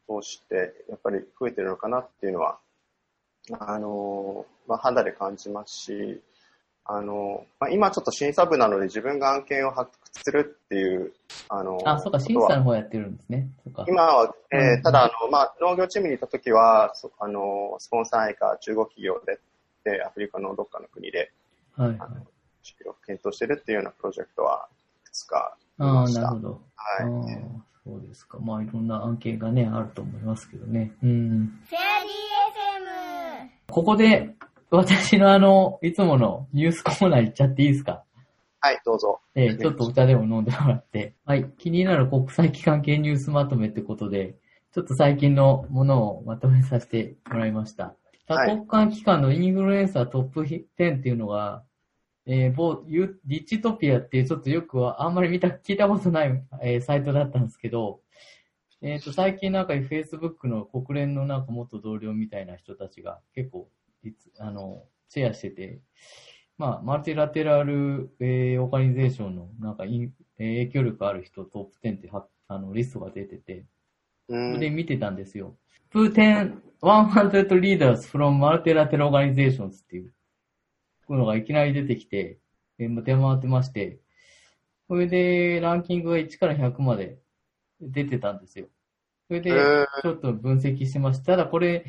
投資ってやっぱり増えてるのかなっていうのは、あの、まあ、肌で感じますし、あの、まあ、今ちょっと審査部なので自分が案件を発掘するっていう、あの、えあ、そうか、審査の方やってるんですね。今は、えーうんただ、あの、まあ、農業チームにいたときは、そあの、スポンサーか中国企業で、で、アフリカのどっかの国で、はいはいあ。の、検討してるっていうようなプロジェクトはいくつかありました。なるほど。ああはい。そうですか。まあ、いろんな案件がね、あると思いますけどね。うん。フェアリー FM ここで、私のあの、いつものニュースコーナー行っちゃっていいですか？はい、どうぞ。えーちょっとお茶でも飲んでもらって。はい。気になる国際機関系ニュースまとめってことで、ちょっと最近のものをまとめさせてもらいました。多はい国間機関のインフルエンサートップ10っていうのが、えー某ユディチトピアっていうちょっとよくはあんまり見た、聞いたことない、えーサイトだったんですけど、えっ、と、最近なんか Facebook の国連のなんか元同僚みたいな人たちが結構、いつあの、シェアしてて、まあ、マルチラテラル、えーオーガニゼーションのなんかイン、えー影響力ある人トップ10ってはあのリストが出てて、うそれでん。見てたんですよ。プーテン100 leaders from multilateral organizations っていうのがいきなり出てきて、えー出回ってまして、それで、ランキングが1から100まで出てたんですよ。それでちょっと分析してました。ただこれ、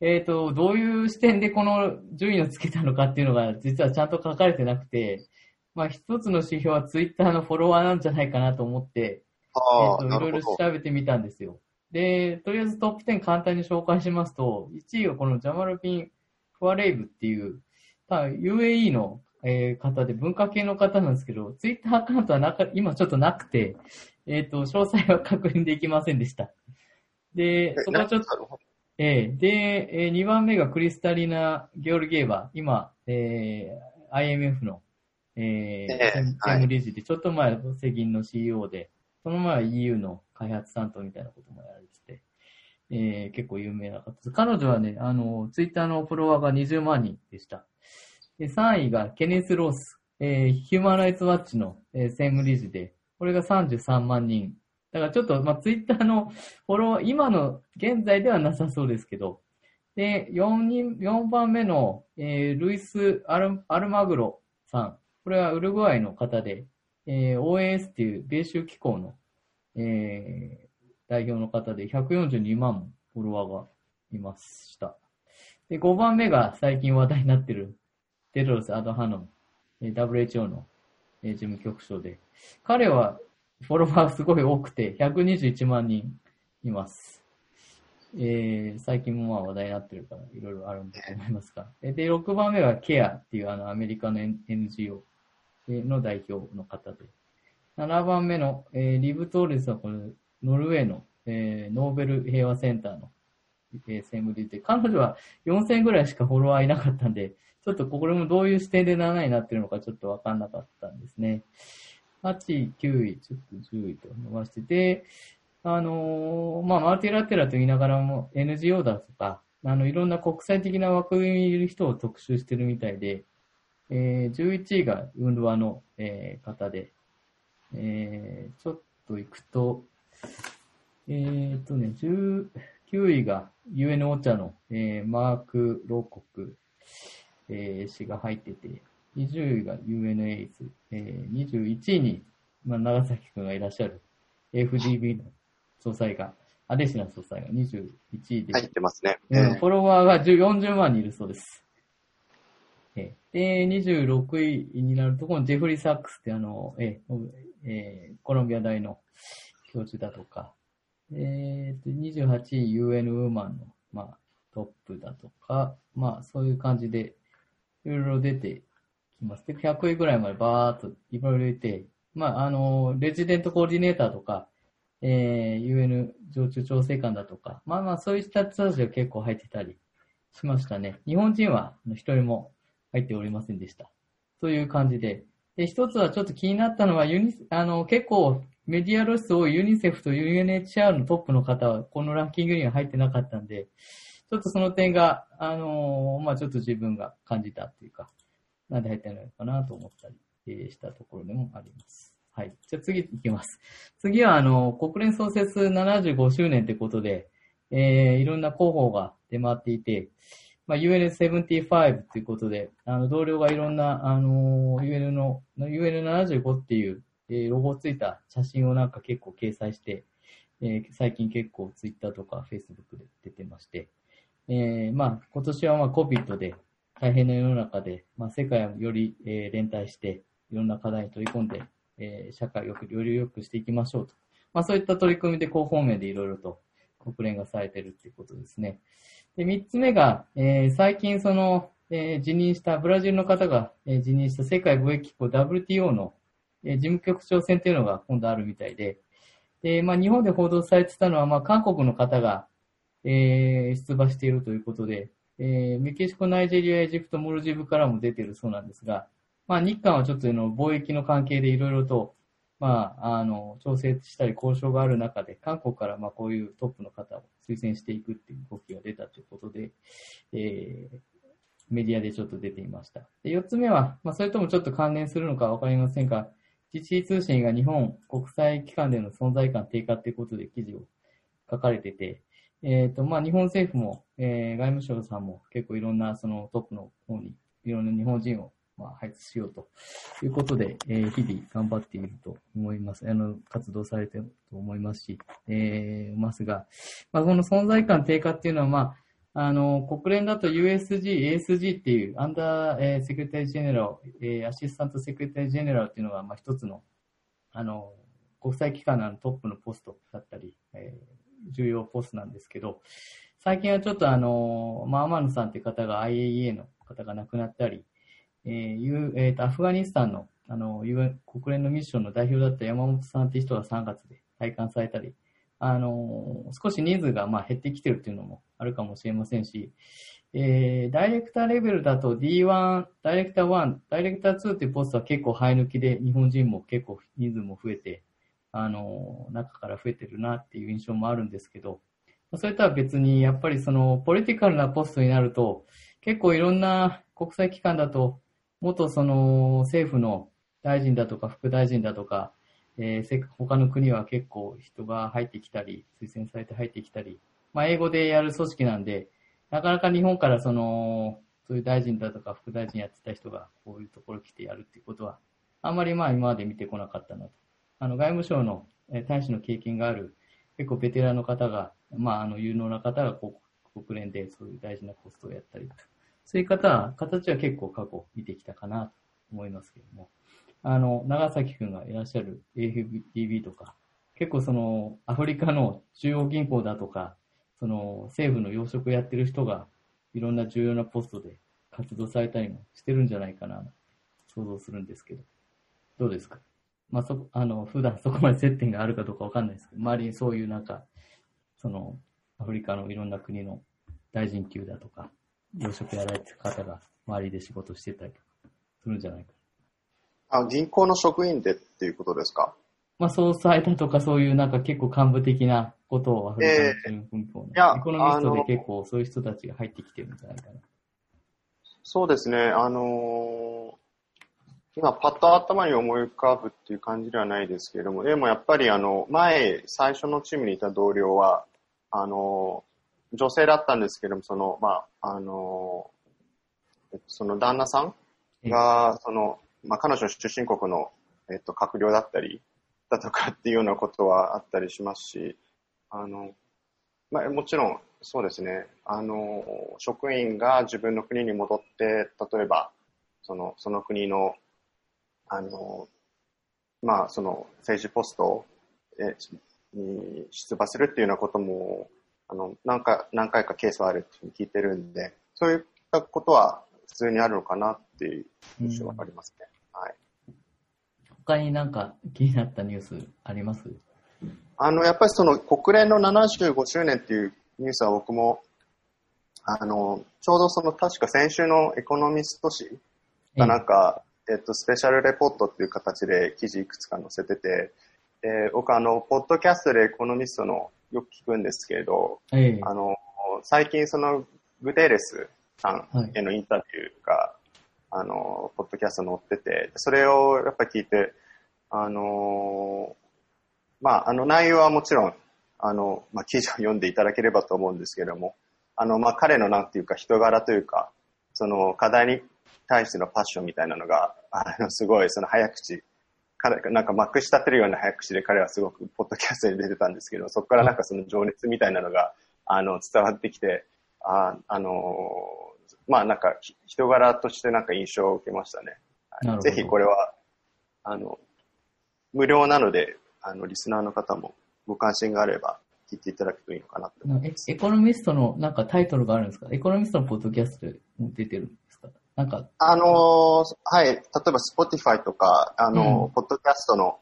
えっ、と、どういう視点でこの順位をつけたのかっていうのが、実はちゃんと書かれてなくて、まあ一つの指標はツイッターのフォロワーなんじゃないかなと思って、えっ、と、いろいろ。調べてみたんですよ。で、とりあえずトップ10簡単に紹介しますと、1位はこのジャマルピン・フワレイブっていう、まあ UAE の、えー方で文化系の方なんですけど、ツイッターアカウントはなか今ちょっとなくて、えっ、と、詳細は確認できませんでした。でえ、そこはちょっと、ええで、えー2番目がクリスタリナ・ゲオルゲーバ、今、えー IMF の、えーええ専務理事で、ちょっと前、世銀の CEO で、その前は EU の開発担当みたいなこともやられてて、えー結構有名な方です。彼女はね、あの、ツイッターのフォロワーが20万人でした。で、3位がケネス・ロース、えーヒューマン・ライツ・ワッチの、えー専務理事で、これが33万人。だからちょっと、まあ、ツイッターのフォロワー、今の現在ではなさそうですけど、で、4人、4番目の、えールイスアル・アルマグロさん。これはウルグアイの方で、えー OAS っていう米州機構の、えー代表の方で142万フォロワーがいました。で、5番目が最近話題になってるテドロス・アドハノン、WHO の、事務局長で、彼はフォロワーすごい多くて、121万人います。えー最近もまあ話題になってるから、いろいろあるんだと思いますが。で、6番目はケアっていうあのアメリカの NGO の代表の方で。7番目の、えーリブ・トーレスはこれ、ノルウェーの、えーノーベル平和センターの、えー専務理事で、彼女は4000ぐらいしかフォロワーいなかったんで、ちょっとこれもどういう視点で7位になってるのかちょっとわかんなかったんですね。8位、9位、ちょっと10位と伸ばしてて、あのーまあ、マルティラテラと言いながらも NGO だとか、あの、いろんな国際的な枠組みにいる人を特集してるみたいで、えー11位がウンルワの、えー方で、えーちょっと行くと、えっ、とね、19位が UN オチャの、えーマーク・ロコク、えー氏が入ってて、20位が UNAIDS、えー21位に、まあ、長崎くんがいらっしゃる FDB の総裁が、アデシナ総裁が21位で、入ってますね。うんえフォロワーが10 40万人いるそうです。えで、26位になると、このジェフリー・サックスってあの、ええーコロンビア大の教授だとか、えーと、28位 UN ウーマンの、まあ、トップだとか、まあ、そういう感じで、いろいろ出てきます。で、100位ぐらいまでバーっといろいろいて、まあ、あの、レジデントコーディネーターとか、えー、UN 常駐調整官だとか、まあまあそういった人たちが結構入ってたりしましたね。日本人は一人も入っておりませんでした。という感じで。で、一つはちょっと気になったのは、ユニあの、結構メディア露出多いユニセフと UNHR のトップの方はこのランキングには入ってなかったんで、ちょっとその点が、あのまあちょっと自分が感じたっていうか、なんで入ってないのかなと思ったりしたところでもあります。はい。じゃあ次行きます。次は、あの、国連創設75周年ということで、えー、いろんな候補が出回っていて、まあ、UN75 ということで、あの、同僚がいろんな、あの、UN の、UN75 っていう、えーロゴついた写真をなんか結構掲載して、えー最近結構 Twitter とか Facebook で出てまして、えーまあ、今年はまあ COVID で大変な世の中で、まあ、世界をより、えー連帯して、いろんな課題に取り込んで、えー社会をよく、より良くしていきましょうと。まあ、そういった取り組みで広報面でいろいろと国連がされてるっていうことですね。で、三つ目が、えー最近その、えー辞任した、ブラジルの方が、えー辞任した世界貿易機構 WTO の、えー事務局長選っていうのが今度あるみたいで、で、まあ、日本で報道されてたのは、まあ、韓国の方が、えー出馬しているということで、えーメキシコ、ナイジェリア、エジプト、モルジブからも出ているそうなんですが、まあ、日韓はちょっとの貿易の関係でいろいろと、まあ、あの、調整したり交渉がある中で、韓国からまあこういうトップの方を推薦していくっていう動きが出たということで、えーメディアでちょっと出ていました。で、四つ目は、まあ、それともちょっと関連するのかわかりませんが、GC 通信が日本国際機関での存在感低下ということで記事を書かれてて、えっ、と、まあ、日本政府も、えー外務省さんも結構いろんなそのトップの方にいろんな日本人をまあ、配置しようということで、えー日々頑張っていると思います。あの、活動されてると思いますし、えー、ますが、まあ、この存在感低下っていうのは、まあ、あの、国連だと USG、ASG っていう、アンダー、えーセクレタリージェネラル、えーアシスタントセクレタリージェネラルっていうのが、まあ、一つの、あの、国際機関のトップのポストだったり、えー重要ポストなんですけど、最近はちょっとあの、まあ、天野さんって方が IAEA の方が亡くなったり、えーえーとアフガニスタンのあの国連のミッションの代表だった山本さんっていう人が3月で退官されたり、あの少し人数がまあ減ってきてるっていうのもあるかもしれませんし、えーダイレクターレベルだと D1、ダイレクター1、ダイレクター2っていうポストは結構生え抜きで日本人も結構人数も増えて、あの中から増えてるなっていう印象もあるんですけど、それとは別にやっぱりそのポリティカルなポストになると結構いろんな国際機関だと元その政府の大臣だとか副大臣だとか、えーせ他の国は結構人が入ってきたり、推薦されて入ってきたり、まあ英語でやる組織なんで、なかなか日本からその、そういう大臣だとか副大臣やってた人がこういうところ来てやるっていうことは、あんまりまあ今まで見てこなかったなと。あの外務省のえ大使の経験がある結構ベテランの方が、まああの有能な方がこう国連でそういう大事なポストをやったりと。そういう方は、形は結構過去見てきたかなと思いますけども。あの、長崎くんがいらっしゃる AFDB とか、結構その、アフリカの中央銀行だとか、その、政府の要職やってる人が、いろんな重要なポストで活動されたりもしてるんじゃないかな、想像するんですけど。どうですか？まあ、そ、あの、普段そこまで接点があるかどうかわかんないですけど、周りにそういうなんか、その、アフリカのいろんな国の大臣級だとか、要職やられてる方が周りで仕事してたりとかするんじゃないか。あ、銀行の職員でっていうことですか？まあ、総裁だとかそういうなんか結構幹部的なことをアフリカの中央銀行の、いやエコノミストで結構そういう人たちが入ってきてるんじゃないかな。そうですね、あのー今パッと頭に思い浮かぶっていう感じではないですけれども、でもやっぱりあの、前、最初のチームにいた同僚は、あのー女性だったんですけども、その、まあ、あのその旦那さんが、その、まあ、彼女の出身国の、えっと、閣僚だったり、だとかっていうようなことはあったりしますし、あの、まあ、もちろん、そうですね、あの、職員が自分の国に戻って、例えば、その、その国の、あの、まあ、その政治ポストえに出馬するっていうようなことも、あの、何回、何回かケースはあるっていうふうに聞いてるんで、そういったことは普通にあるのかなっていう印象はありますね。はい。他になんか気になったニュースあります？あの、やっぱりその国連の75周年っていうニュースは僕も、あの、ちょうどその確か先週のエコノミスト誌がなんか、えっと、スペシャルレポートっていう形で記事いくつか載せてて、えー僕あの、ポッドキャストでエコノミストのよく聞くんですけれど、ええ。あの、最近そのグテーレスさんはい。へのインタビューが、あの、ポッドキャスト載ってて、それをやっぱり聞いて、あの、まあ、あの内容はもちろん、あの、まあ、記事を読んでいただければと思うんですけれども、あの、まあ、彼のなんていうか人柄というか、その課題に対してのパッションみたいなのが、あの、すごいその早口、彼なんかまくし立てるような早口で彼はすごくポッドキャストに出てたんですけど、そこからなんかその情熱みたいなのが、あの、伝わってきて、あ、あの、まあなんかひ人柄としてなんか印象を受けましたね。ぜひこれは、あの、無料なので、あの、リスナーの方もご関心があれば聞いていただくといいのかなとエコノミストのなんかタイトルがあるんですか？エコノミストのポッドキャストでも出てるなんか、あのーはい、例えば Spotify とか、あのーうんポッドキャストの、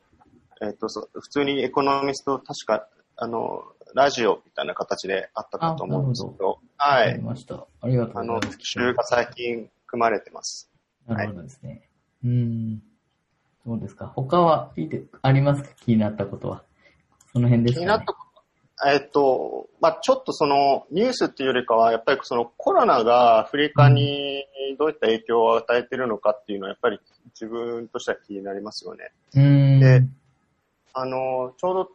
えっ、と、そ普通にエコノミスト、確か、あのラジオみたいな形であったかと思うんですけど、はわかりい。ました。ありがとうごあの、ざいます。特集が最近組まれてます。なるほどですね。うーん。そうですか。他はいいでありますか？気になったことは。その辺ですか、ね。気になったこと、えっ、と、まあちょっとそのニュースっていうよりかは、やっぱりそのコロナがアフリカにどういった影響を与えているのかっていうのは、やっぱり自分としては気になりますよね。であの、ちょうど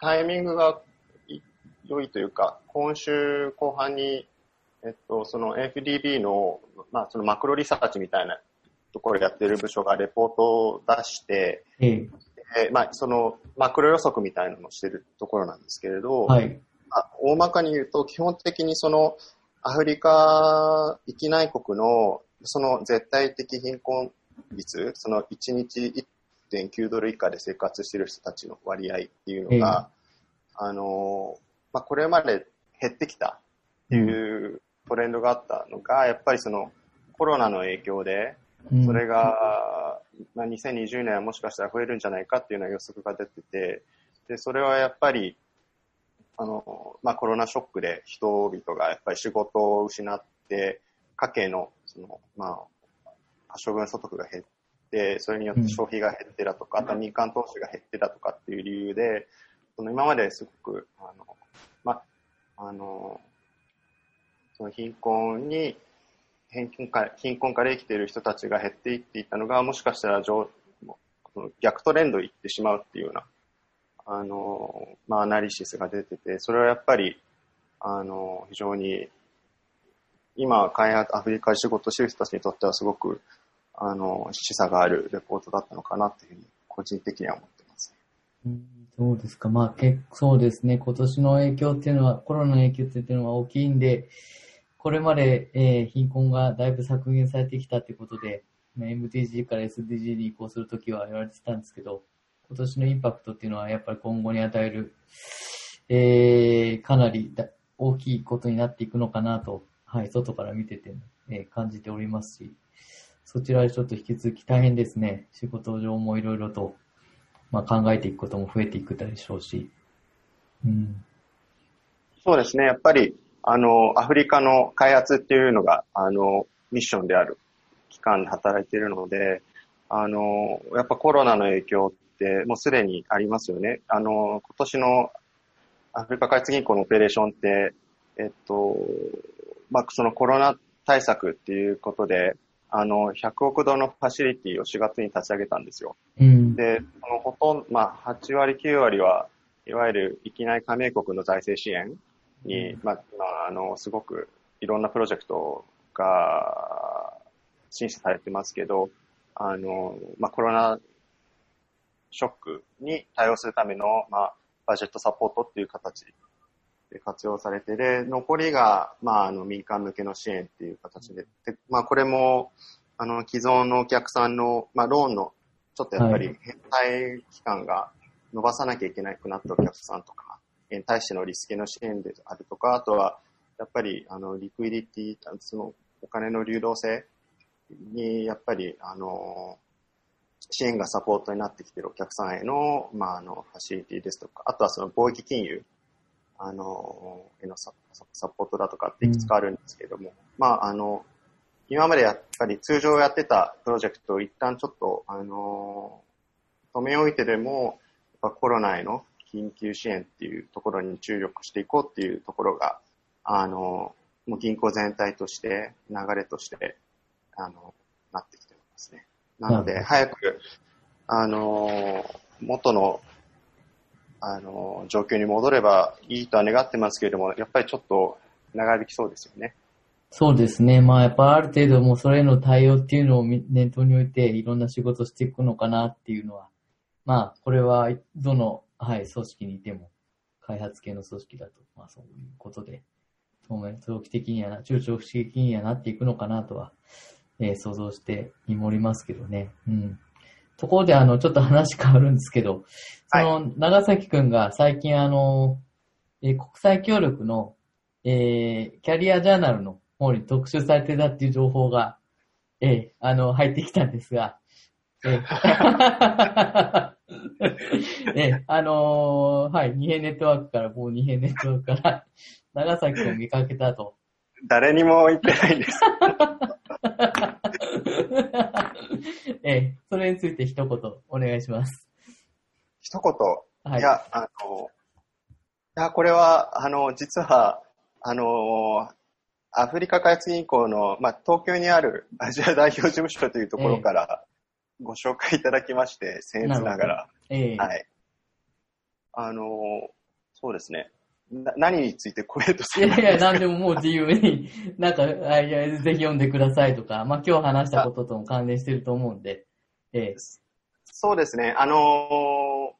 タイミングがい良いというか、今週後半に、えっと、その FDB の、まあ、そのマクロリサーチみたいなところやってる部署がレポートを出して、ええ。えーまあ、そのマクロ予測みたいなのをしてるところなんですけれど、はい。あ大まかに言うと、基本的にそのアフリカ域内国のその絶対的貧困率、その1日1.9ドル以下で生活している人たちの割合っていうのが、あの、まあ、これまで減ってきたっていうトレンドがあったのが、やっぱりそのコロナの影響で、うんそれが、まあ、2020年はもしかしたら増えるんじゃないかっていうような予測が出てて、で、それはやっぱり、あの、まあ、コロナショックで人々がやっぱり仕事を失って、家計の、その、まあ、可処分所得が減って、それによって消費が減ってだとか、あとは民間投資が減ってだとかっていう理由で、その今まですごく、あの、まあ、あの、その貧困に、貧困か貧困から生きている人たちが減っていっていたのが、もしかしたら逆トレンドいってしまうっていうような、あの、まあ、アナリシスが出てて、それはやっぱり、あの、非常に、今、開発、アフリカで仕事してる人たちにとってはすごく、あの、示唆があるレポートだったのかなっていうふうに、個人的には思ってます。そうですか。まあ結構そうですね。今年の影響っていうのは、コロナの影響っていうのは大きいんで、これまで、えー貧困がだいぶ削減されてきたということで、まあ MTG から SDG に移行するときは言われてたんですけど、今年のインパクトっていうのはやっぱり今後に与える、えーかなりだ大きいことになっていくのかなと、はい、外から見てて、えー感じておりますし、そちらでちょっと引き続き大変ですね。仕事上もいろいろと、まあ、考えていくことも増えていくでしょうし。うん。そうですね。やっぱり、あの、アフリカの開発っていうのが、あの、ミッションである機関で働いているので、あの、やっぱコロナの影響ってもうすでにありますよね。あの、今年のアフリカ開発銀行のオペレーションって、えっと、まあ、そのコロナ対策っていうことで、あの、100億ドルのファシリティを4月に立ち上げたんですよ。うん。で、そのほとんど、まあ、8割、9割は、いわゆる域内加盟国の財政支援に、まあ、まあ、あの、すごくいろんなプロジェクトが審査されてますけど、あの、まあ、コロナショックに対応するための、まあ、バジェットサポートっていう形で活用されて、で、残りが、まあ、あの、民間向けの支援っていう形で、でまあ、これも、あの、既存のお客さんの、まあ、ローンの、ちょっとやっぱりは返済期間が伸ばさなきゃいけなくなったお客さんとか、に対してのリスケの支援であるとか、あとは、やっぱり、あの、リクイディティ、その、お金の流動性に、やっぱり、あの、支援がサポートになってきているお客さんへの、まあ、あの、ファシリティですとか、あとはその貿易金融、あの、へのササポートだとかっていくつかあるんですけども、まあ、あの、今までやっぱり通常やってたプロジェクトを一旦ちょっと、あの、止め置いてでも、やっぱコロナへの緊急支援っていうところに注力していこうっていうところが、あの、もう銀行全体として、流れとして、あの、なってきてますね。なので、早く、あの、元の、あの、状況に戻ればいいとは願ってますけれども、やっぱりちょっと長引きそうですよね。そうですね。まあ、やっぱある程度もうそれへの対応っていうのをみ念頭に置いていろんな仕事していくのかなっていうのは、まあ、これはどの、はい、組織にいても、開発系の組織だと、まあそういうことで、当面長期的にはな、中長期的にはなっていくのかなとは、えー想像して見守りますけどね。うん。ところで、あの、ちょっと話変わるんですけど、その、長崎くんが最近あの、えー国際協力の、えーキャリアジャーナルの方に特集されてたっていう情報が、えーあの、入ってきたんですが、えー え ーあのーはい、二平ネットワークから、もう二平ネットワークから、長崎くん見かけたと。誰にも言ってないんです。えーそれについて一言お願いします。一言、はい。いや、あの、いや、これは、あの、実は、あの、アフリカ開発銀行の、まあ、東京にあるアジア代表事務所というところからご紹介いただきまして、僭越ながら。えーはい。あの、そうですね。な何についてコメントするいやいや、なんでももう自由に、なんか、あいや、ぜひ読んでくださいとか、まあ今日話したこととも関連してると思うんで、ええそうですね。あのー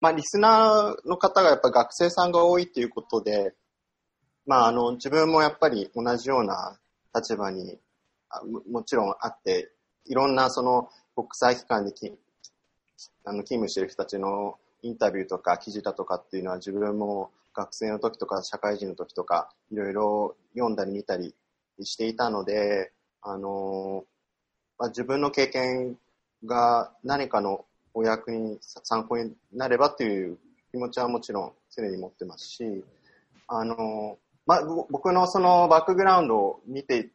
まあ、リスナーの方がやっぱ学生さんが多いっていうことで、まあ、あの、自分もやっぱり同じような立場にあももちろんあって、いろんなその国際機関できあの勤務してる人たちのインタビューとか記事だとかっていうのは自分も学生の時とか社会人の時とかいろいろ読んだり見たりしていたので、あのまあ、自分の経験が何かのお役に参考になればという気持ちはもちろん常に持ってますし、あのまあ、僕のそのバックグラウンドを見て、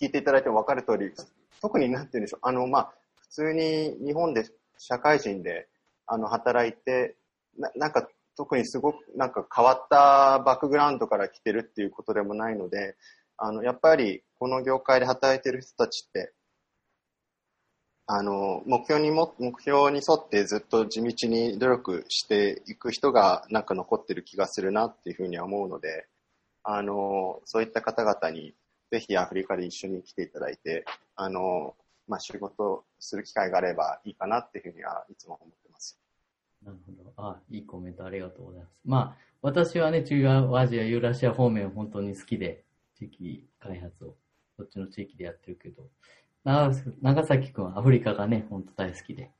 聞いていただいても分かる通り、特になんて言うんでしょう、あの、まあ、普通に日本で社会人で、あの、働いて、ななんか特にすごくなんか変わったバックグラウンドから来てるっていうことでもないので、あの、やっぱりこの業界で働いてる人たちって、あの、目標にも、目標に沿ってずっと地道に努力していく人がなんか残ってる気がするなっていうふうには思うので、あの、そういった方々にぜひアフリカで一緒に来ていただいて、あの、まあ、仕事する機会があればいいかなっていうふうにはいつも思ってます。なるほど。あ、いいコメントありがとうございます。まあ、私はね、中央アジア、ユーラシア方面本当に好きで、地域開発を、そっちの地域でやってるけど、長長崎くんはアフリカがね、本当大好きで、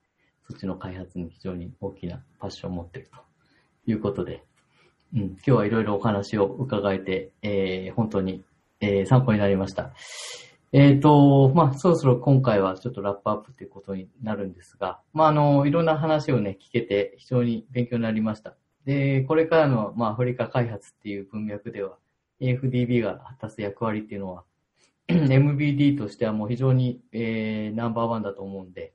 そっちの開発に非常に大きなパッションを持ってるということで、うん、今日はいろいろお話を伺えて、えー、本当に、えー、参考になりました。えっ、と、まあ、そろそろ今回はちょっとラップアップということになるんですが、まあ、あの、いろんな話をね、聞けて非常に勉強になりました。で、これからの、まあ、アフリカ開発っていう文脈では、AFDB が果たす役割っていうのは、MBD としてはもう非常に、えー、ナンバーワンだと思うんで、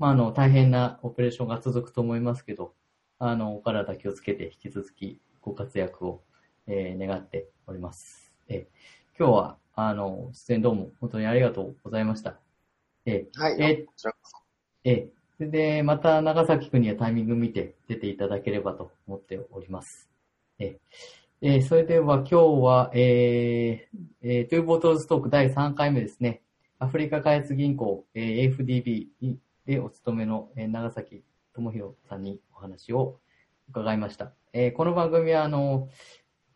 まあ、あの、大変なオペレーションが続くと思いますけど、あの、お体気をつけて引き続きご活躍を、えー、願っております。えー、今日は、あの、出演どうも本当にありがとうございました。えー、はい、え。えー、で、また長崎くんにはタイミング見て出ていただければと思っております。えーえーそれでは今日は、えーえー、トゥーボトルズトーク第3回目ですね。アフリカ開発銀行、えー AFDB でお勤めの、えー長崎智弘さんにお話を伺いました。えーこの番組は、あの、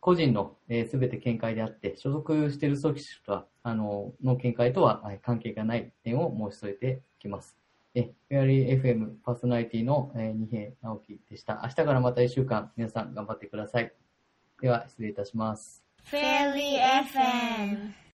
個人のすべ、えー全て見解であって、所属している組織とは、あの、の見解とは関係がない点を申し添えていきます。え、フェアリー FM パーソナリティの、えー、二平直樹でした。明日からまた一週間、皆さん頑張ってください。では、失礼いたします。Fairy FM